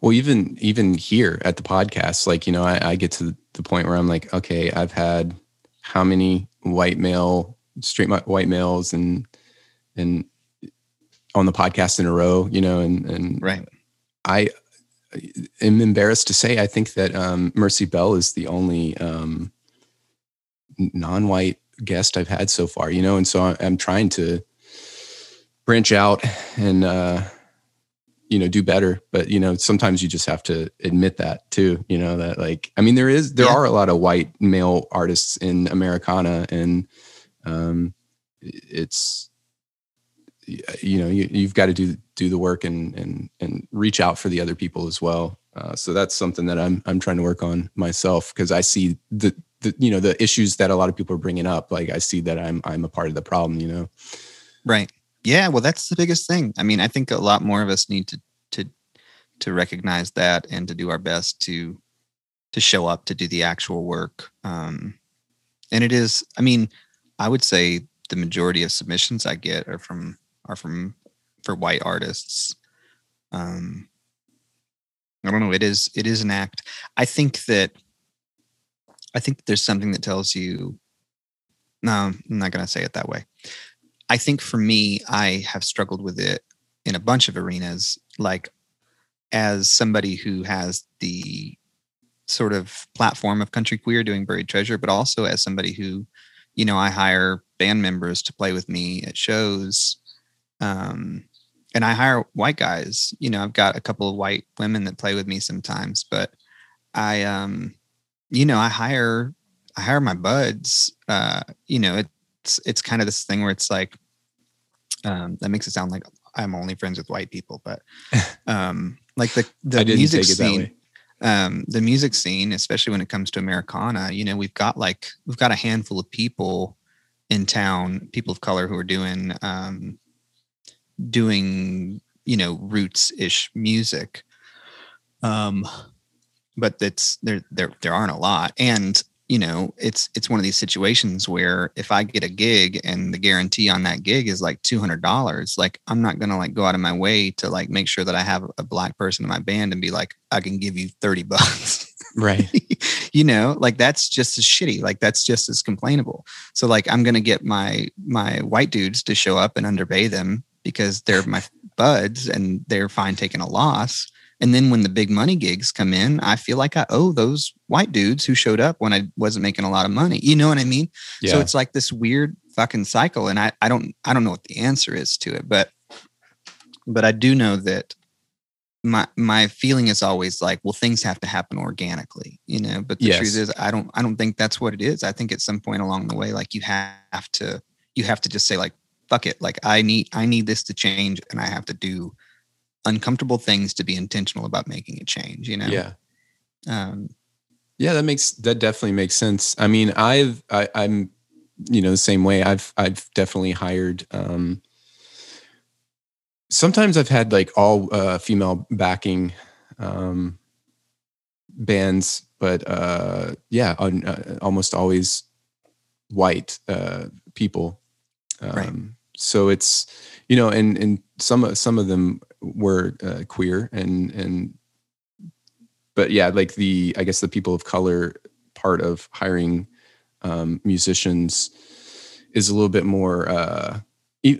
Well, even even here at the podcast, like you know, I, I get to the point where I'm like, okay, I've had how many white male, straight white males, and and on the podcast in a row, you know, and and Right. I am embarrassed to say I think that um, Mercy Bell is the only um, non-white guest I've had so far, you know, and so I'm trying to branch out and uh, you know do better. But you know, sometimes you just have to admit that too. You know that like I mean there is there Yeah. are a lot of white male artists in Americana, and um, it's you know you, you've got to do do the work and and and reach out for the other people as well uh, so that's something that i'm i'm trying to work on myself because i see the the you know the issues that a lot of people are bringing up like i see that i'm i'm a part of the problem you know Right. Yeah. Well, that's the biggest thing. I mean, I think a lot more of us need to to to recognize that and to do our best to to show up to do the actual work. Um, and it is. I mean, I would say the majority of submissions I get are from are from for white artists. Um, I don't know. It is it is an act. I think that I think there's something that tells you No, I'm not going to say it that way. I think for me, I have struggled with it in a bunch of arenas. Like as somebody who has the sort of platform of country queer doing buried treasure, but also as somebody who, you know, I hire band members to play with me at shows. Um, and I hire white guys. You know, I've got a couple of white women that play with me sometimes, but I, um, you know, I hire, I hire my buds. Uh, you know, it's it's kind of this thing where it's like, um, that makes it sound like I'm only friends with white people, but (laughs) um, like the the music scene, um, the music scene, especially when it comes to Americana, you know, we've got like we've got a handful of people in town, people of color who are doing um, doing you know roots ish music. Um, but that's there there there aren't a lot, and you know it's it's one of these situations where if i get a gig and the guarantee on that gig is like $200 like i'm not gonna like go out of my way to like make sure that i have a black person in my band and be like i can give you 30 bucks. Right. (laughs) You know like that's just as shitty. Like that's just as complainable. So like i'm gonna get my my white dudes to show up and underpay them because they're my buds and they're fine taking a loss and then when the big money gigs come in, I feel like I owe those white dudes who showed up when I wasn't making a lot of money. You know what I mean? Yeah. So it's like this weird fucking cycle. And I, I don't I don't know what the answer is to it, but but I do know that my my feeling is always like, well, things have to happen organically, you know. But the yes. truth is I don't I don't think that's what it is. I think at some point along the way, like you have to you have to just say, like, fuck it. Like I need I need this to change and I have to do uncomfortable things to be intentional about making a change you know? Yeah. Um yeah that makes that definitely makes sense. I mean i've I, i'm you know the same way. I've i've definitely hired um sometimes i've had like all uh female backing um bands but uh yeah on, uh, almost always white uh people. Um right. So it's you know and and some some of them were uh, queer and and but yeah like the i guess the people of color part of hiring um, musicians is a little bit more uh,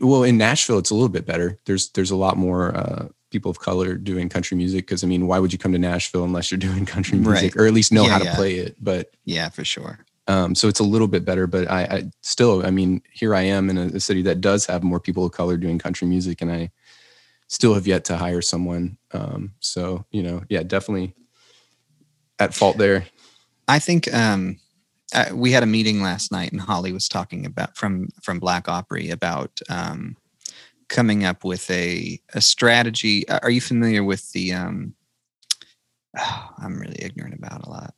well in nashville it's a little bit better there's there's a lot more uh, people of color doing country music because i mean why would you come to nashville unless you're (laughs) doing country music right. or at least know yeah, how to yeah. play it but yeah for sure um, so it's a little bit better but I, I still i mean here i am in a, a city that does have more people of color doing country music and i still have yet to hire someone. Um, so you know, yeah, definitely at fault there. I think um, uh, we had a meeting last night, and Holly was talking about from from Black Opry about um, coming up with a a strategy. Are you familiar with the? Um, oh, (sighs) I'm really ignorant about a lot.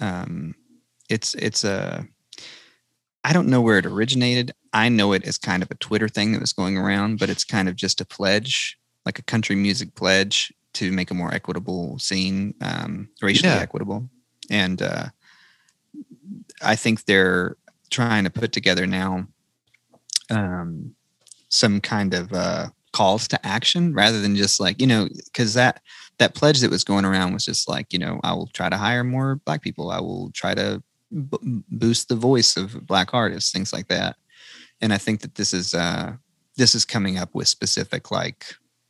Um, it's it's a. I don't know where it originated. I know it as kind of a Twitter thing that was going around, but it's kind of just a pledge like a country music pledge to make a more equitable scene, um, racially yeah. equitable. And uh, I think they're trying to put together now um, some kind of uh, calls to action rather than just like you know because that that pledge that was going around was just like you know I will try to hire more black people. I will try to b- boost the voice of black artists, things like that. And I think that this is uh, this is coming up with specific like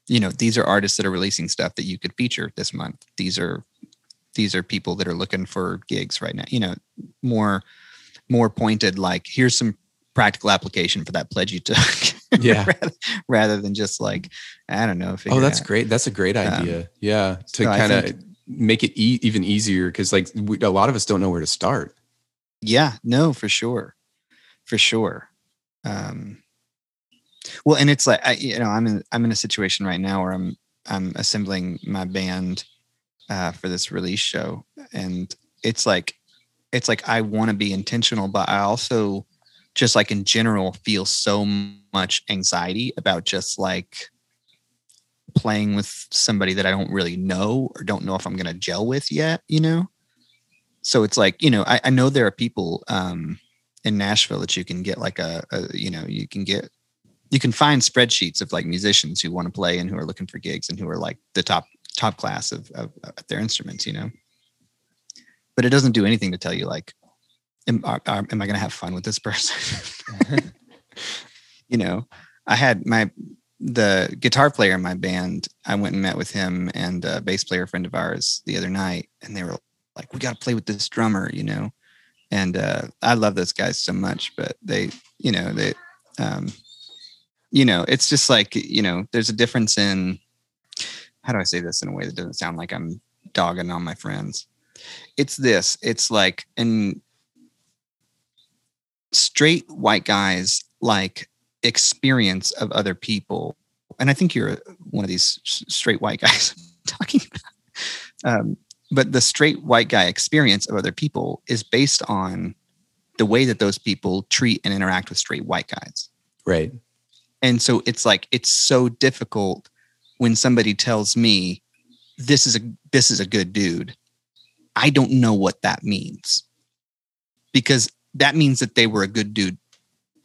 you know these are artists that are releasing stuff that you could feature this month. These are these are people that are looking for gigs right now you know more more pointed like here's some practical application for that pledge you took. (laughs) Yeah. Rather, rather, than just like i don't know if it oh that's out. great. That's a great um, idea. Um, yeah to so kind of make it e- even easier because like we, a lot of us don't know where to start yeah no for sure for sure um well, and it's like I, you know, I'm in I'm in a situation right now where I'm I'm assembling my band uh, for this release show, and it's like it's like I want to be intentional, but I also just like in general feel so much anxiety about just like playing with somebody that I don't really know or don't know if I'm going to gel with yet, you know? So it's like, you know, I, I know there are people um, in Nashville that you can get like a, a, you know, you can get you can find spreadsheets of like musicians who want to play and who are looking for gigs and who are like the top top class of, of, of their instruments you know but it doesn't do anything to tell you like am, are, am I going to have fun with this (laughs) person? you know, I had my the guitar player in my band. I went and met with him and a bass player friend of ours the other night, and they were like, "We got to play with this drummer," you know. And uh, I love those guys so much, but they, you know, they, um, you know, it's just like you know, there's a difference in how do I say this in a way that doesn't sound like I'm dogging on my friends. It's this. It's like and straight white guys like experience of other people and i think you're one of these straight white guys (laughs) I'm talking about um, but the straight white guy experience of other people is based on the way that those people treat and interact with straight white guys. Right. and so it's like it's so difficult when somebody tells me this is a this is a good dude. I don't know what that means. Because that means that they were a good dude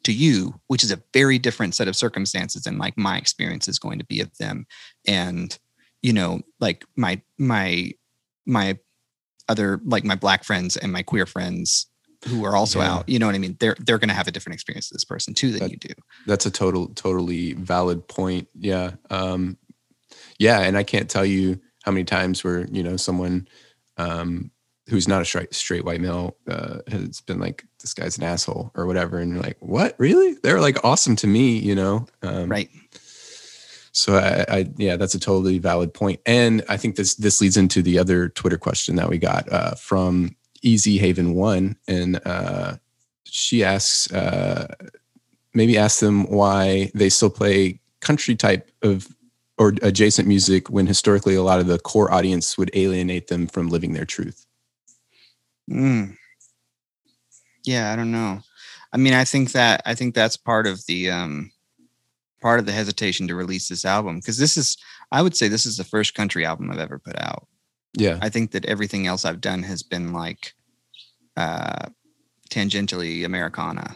to you which is a very different set of circumstances than like my experience is going to be of them. And you know like my my my other like my black friends and my queer friends who are also Yeah. out you know what i mean they're they're going to have a different experience of this person too than That- you do That's a total, totally valid point. Yeah. Um, yeah. And I can't tell you how many times where, you know, someone um, who's not a straight, straight white male uh, has been like, this guy's an asshole or whatever. And you're like, what? Really? They're like awesome to me, you know? Um, right So I, I, yeah, that's a totally valid point. And I think this this leads into the other Twitter question that we got uh, from Easy Haven One, and uh, she asks, uh, maybe ask them why they still play country type of or adjacent music when historically a lot of the core audience would alienate them from living their truth. Mm. Yeah, I don't know. I mean, I think that I think that's part of the um part of the hesitation to release this album because this is I would say this is the first country album I've ever put out. Yeah, I think that everything else I've done has been like uh tangentially Americana.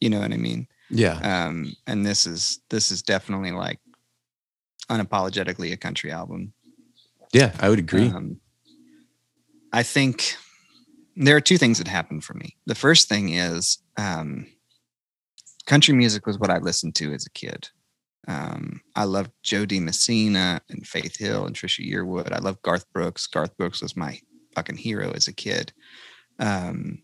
You know what I mean? yeah, Um and this is this is definitely like unapologetically a country album. yeah. I would agree. Um, I think there are two things that happened for me. The first thing is um, country music was what I listened to as a kid. Um, I loved Jo Dee. Messina and Faith Hill and Trisha Yearwood. I loved Garth Brooks. Garth Brooks was my fucking hero as a kid. Um,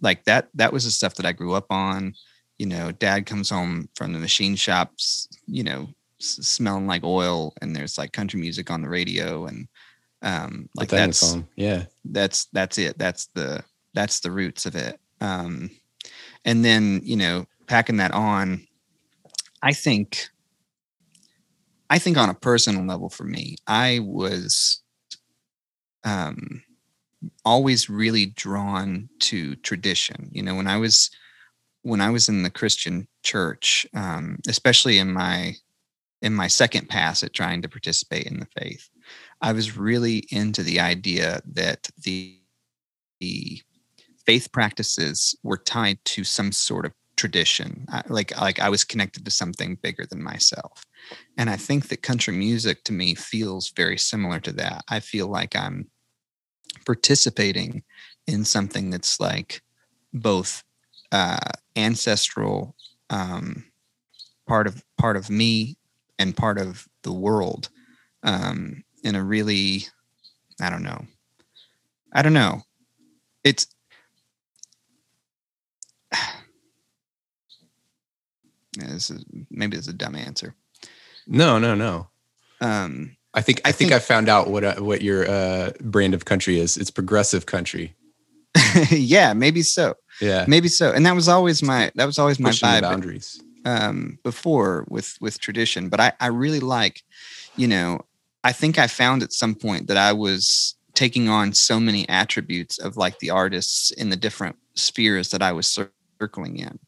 like that, that was the stuff that I grew up on. You know, dad comes home from the machine shops, you know, s- smelling like oil, and there's like country music on the radio, and um, like that that's song. Yeah, that's that's it that's the that's the roots of it um and then you know packing that on i think i think on a personal level for me i was um always really drawn to tradition. You know when i was when i was in the christian church um especially in my in my second pass at trying to participate in the faith I was really into the idea that the, the faith practices were tied to some sort of tradition. I, like like I was connected to something bigger than myself. And I think that country music to me feels very similar to that. I feel like I'm participating in something that's like both uh, ancestral, um, part of part of me, and part of the world. Um, in a really i don't know i don't know it's Yeah, this is maybe this is a dumb answer no, no, no. um I think I, I think, think- I found out what uh, what your uh, brand of country is. It's progressive country. (laughs) yeah maybe so Yeah, maybe so and that was always my that was always my pushing vibe boundaries. um, before with with tradition, but I I really like, you know, I think I found at some point that I was taking on so many attributes of like the artists in the different spheres that I was circling in.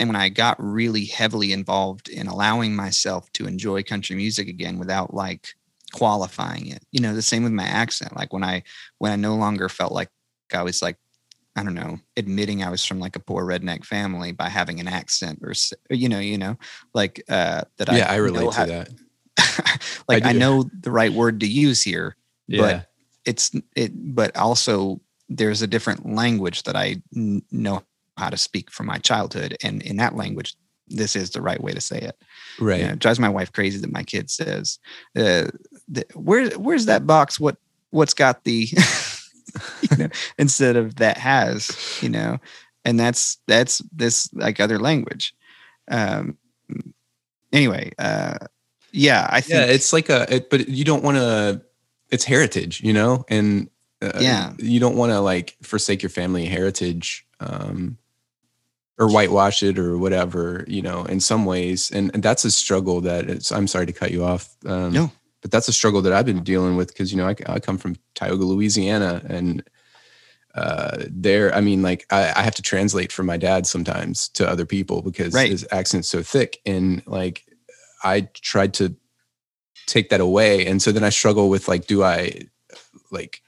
And when I got really heavily involved in allowing myself to enjoy country music again without like qualifying it, you know, the same with my accent. Like when I when I no longer felt like I was like I don't know, admitting I was from like a poor redneck family by having an accent or, you know, you know, like uh, that. yeah, I know relate how- to that. (laughs) like I, do. know the right word to use here, Yeah, but it's it, but also there's a different language that I n- know how to speak from my childhood, and in that language, this is the right way to say it. Right. You know, it drives my wife crazy that my kid says, uh, the, "Where where's that box? What what's got the?" (laughs) you know, instead of that has, you know, and that's that's this like other language. Um, anyway, uh, yeah, I think yeah, it's like a, it, but you don't want to. It's heritage, you know, and uh, Yeah. you don't want to like forsake your family heritage, um, or whitewash it or whatever, you know. In some ways, and, and that's a struggle that it's. I'm sorry to cut you off. Um, No. but that's a struggle that I've been dealing with because you know I, I come from Tioga, Louisiana, and uh there i mean like I, I have to translate for my dad sometimes to other people because Right. his accent's so thick and like i tried to take that away and so then i struggle with like do i like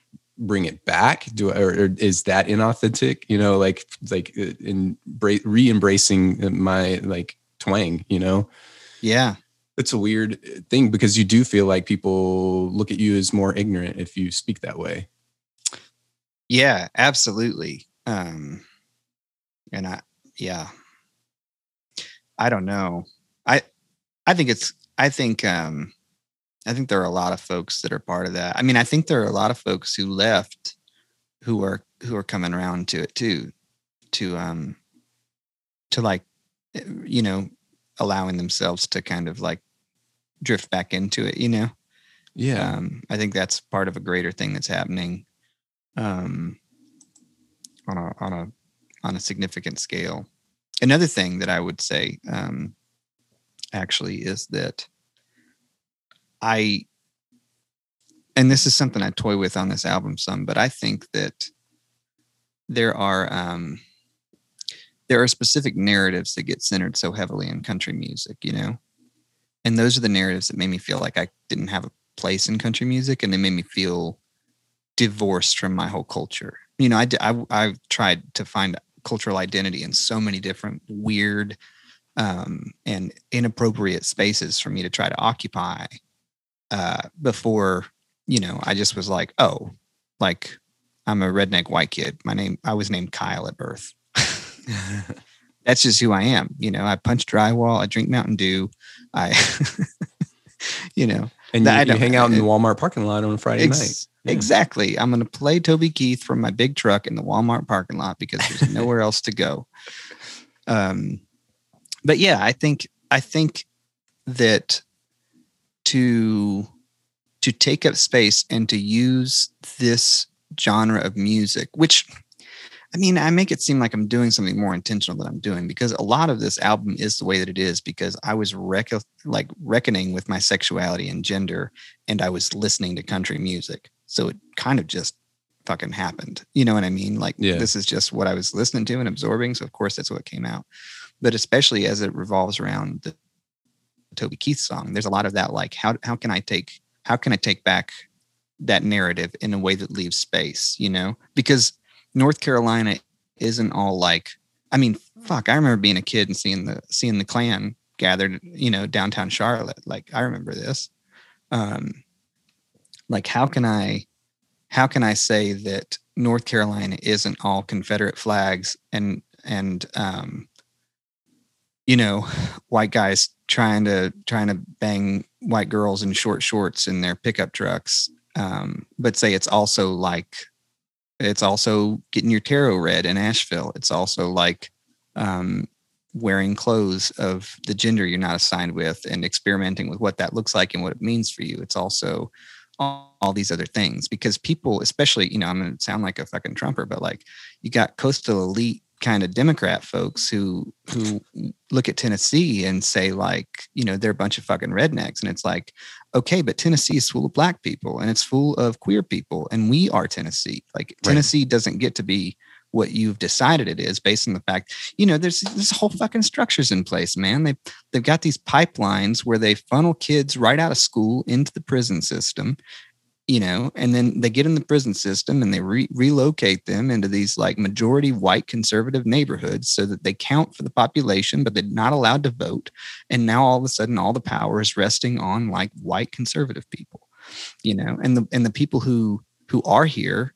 bring it back do or, or is that inauthentic you know like like uh, in re-embracing my like twang you know yeah, it's a weird thing because you do feel like people look at you as more ignorant if you speak that way yeah, absolutely. Um, and I, yeah, I don't know. I, I think it's. I think. Um, I think there are a lot of folks that are part of that. I mean, I think there are a lot of folks who left, who are who are coming around to it too, to um, to like, eh, you know, allowing themselves to kind of like drift back into it. You know. yeah um, I think that's part of a greater thing that's happening um, on a on a on a significant scale. Another thing that I would say um, actually is that I and this is something I toy with on this album some, but I think that there are um, there are specific narratives that get centered so heavily in country music, you know, and those are the narratives that made me feel like I didn't have a place in country music, and they made me feel divorced from my whole culture. You know, i i've tried to find cultural identity in so many different weird um, and inappropriate spaces for me to try to occupy uh, before you know I just was like, oh, like I'm a redneck white kid. My name I was named Kyle at birth. (laughs) That's just who I am. You know, I punch drywall. I drink Mountain Dew. I, (laughs) you know, and you, I you hang out in the Walmart parking lot on a Friday night. Yeah. Exactly. I'm going to play Toby Keith from my big truck in the Walmart parking lot because there's (laughs) nowhere else to go. Um, but yeah, I think I think that to to take up space and to use this genre of music, which I mean, I make it seem like I'm doing something more intentional than I'm doing because a lot of this album is the way that it is because I was rec- like reckoning with my sexuality and gender and I was listening to country music. So it kind of just fucking happened. You know what I mean? Like Yeah. this is just what I was listening to and absorbing. So of course that's what came out. But especially as it revolves around the Toby Keith song, there's a lot of that like how how can I take how can I take back that narrative in a way that leaves space, you know? Because North Carolina isn't all like I mean, fuck, I remember being a kid and seeing the seeing the Klan gathered, you know, downtown Charlotte. Like I remember this. Um like how can I how can I say that North Carolina isn't all Confederate flags and and um you know, white guys trying to trying to bang white girls in short shorts in their pickup trucks. Um, but say it's also like it's also getting your tarot read in Asheville. It's also like um, wearing clothes of the gender you're not assigned with and experimenting with what that looks like and what it means for you. It's also all, these other things because people, especially, you know, I'm going to sound like a fucking Trumper, but like you got coastal elite kind of Democrat folks who who look at Tennessee and say like, you know, they're a bunch of fucking rednecks, and it's like, okay, but Tennessee is full of black people and it's full of queer people, and we are Tennessee. Like Right. Tennessee doesn't get to be what you've decided it is based on the fact, you know, there's this whole fucking structures in place, man. They they've got these pipelines where they funnel kids right out of school into the prison system you know, and then they get in the prison system and they re- relocate them into these like majority white conservative neighborhoods so that they count for the population, but they're not allowed to vote. And now all of a sudden, all the power is resting on like white conservative people, you know, and the and the people who who are here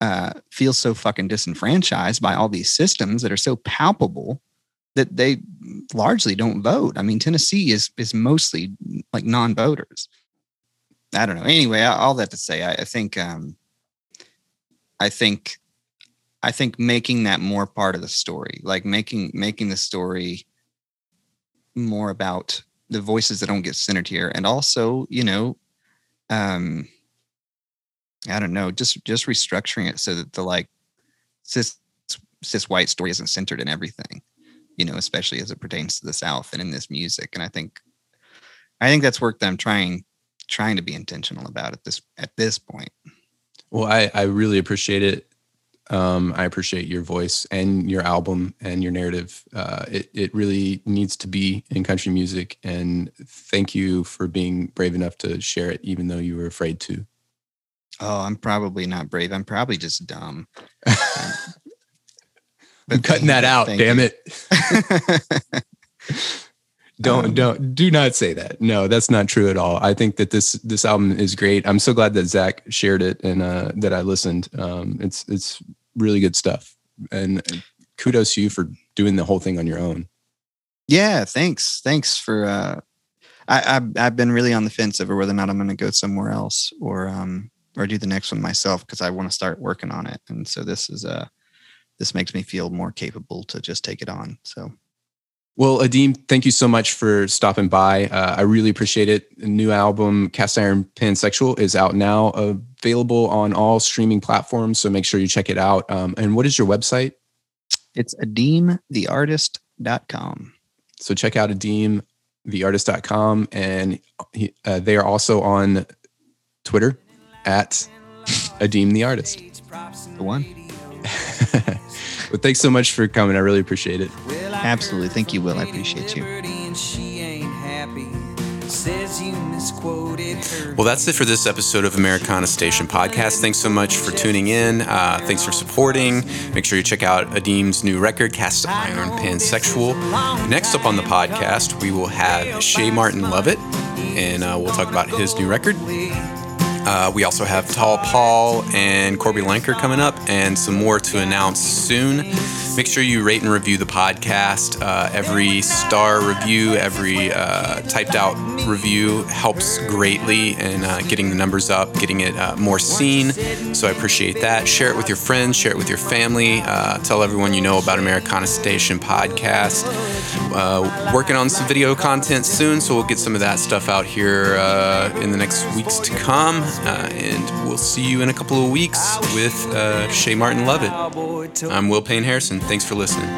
uh, feel so fucking disenfranchised by all these systems that are so palpable that they largely don't vote. I mean, Tennessee is is mostly like non-voters. I don't know. Anyway, all that to say, I, I think, um, I think, I think making that more part of the story, like making making the story more about the voices that don't get centered here, and also, you know, um, I don't know, just just restructuring it so that the like cis cis white story isn't centered in everything, you know, especially as it pertains to the South and in this music. And I think I think that's work that I'm trying trying to be intentional about at this at this point. Well, I, I really appreciate it. Um, I appreciate your voice and your album and your narrative. Uh, it it really needs to be in country music, and thank you for being brave enough to share it, even though you were afraid to. Oh, I'm probably not brave. I'm probably just dumb. (laughs) I'm cutting that out. Damn you. it. (laughs) (laughs) don't um, don't do not say that. No, that's not true at all. I think that this this album is great. I'm so glad that Zach shared it and uh, that I listened. Um, it's it's really good stuff. And kudos to you for doing the whole thing on your own. Yeah, thanks. Thanks for. Uh, I I've, I've been really on the fence over whether or not I'm going to go somewhere else or um or do the next one myself because I want to start working on it. And so this is uh this makes me feel more capable to just take it on. So well, Adeem, thank you so much for stopping by. Uh, I really appreciate it. The new album, Cast Iron Pansexual, is out now, available on all streaming platforms. So make sure you check it out. Um, and what is your website? It's adeemtheartist.com. So check out adeemtheartist.com. And he, uh, they are also on Twitter at (laughs) Adeem the Artist. The one. (laughs) well, thanks so much for coming. I really appreciate it. Absolutely. Thank you, Will. I appreciate you. Well, that's it for this episode of Americana Station Podcast. Thanks so much for tuning in. Uh, thanks for supporting. Make sure you check out Adeem's new record, Cast Iron Pansexual. Next up on the podcast, we will have Shay Martin Lovette, and uh, we'll talk about his new record. Uh, we also have Tall Paul and Corby Lanker coming up, and some more to announce soon. Make sure you rate and review the podcast. Uh, every star review, every uh, typed out review helps greatly in uh, getting the numbers up, getting it uh, more seen. So I appreciate that. Share it with your friends, share it with your family. Uh, tell everyone you know about Americana Station podcast. Working on some video content soon, so we'll get some of that stuff out here in the next weeks to come. Uh, and we'll see you in a couple of weeks with uh, Shay Martin Lovette. I'm Will Payne Harrison. Thanks for listening.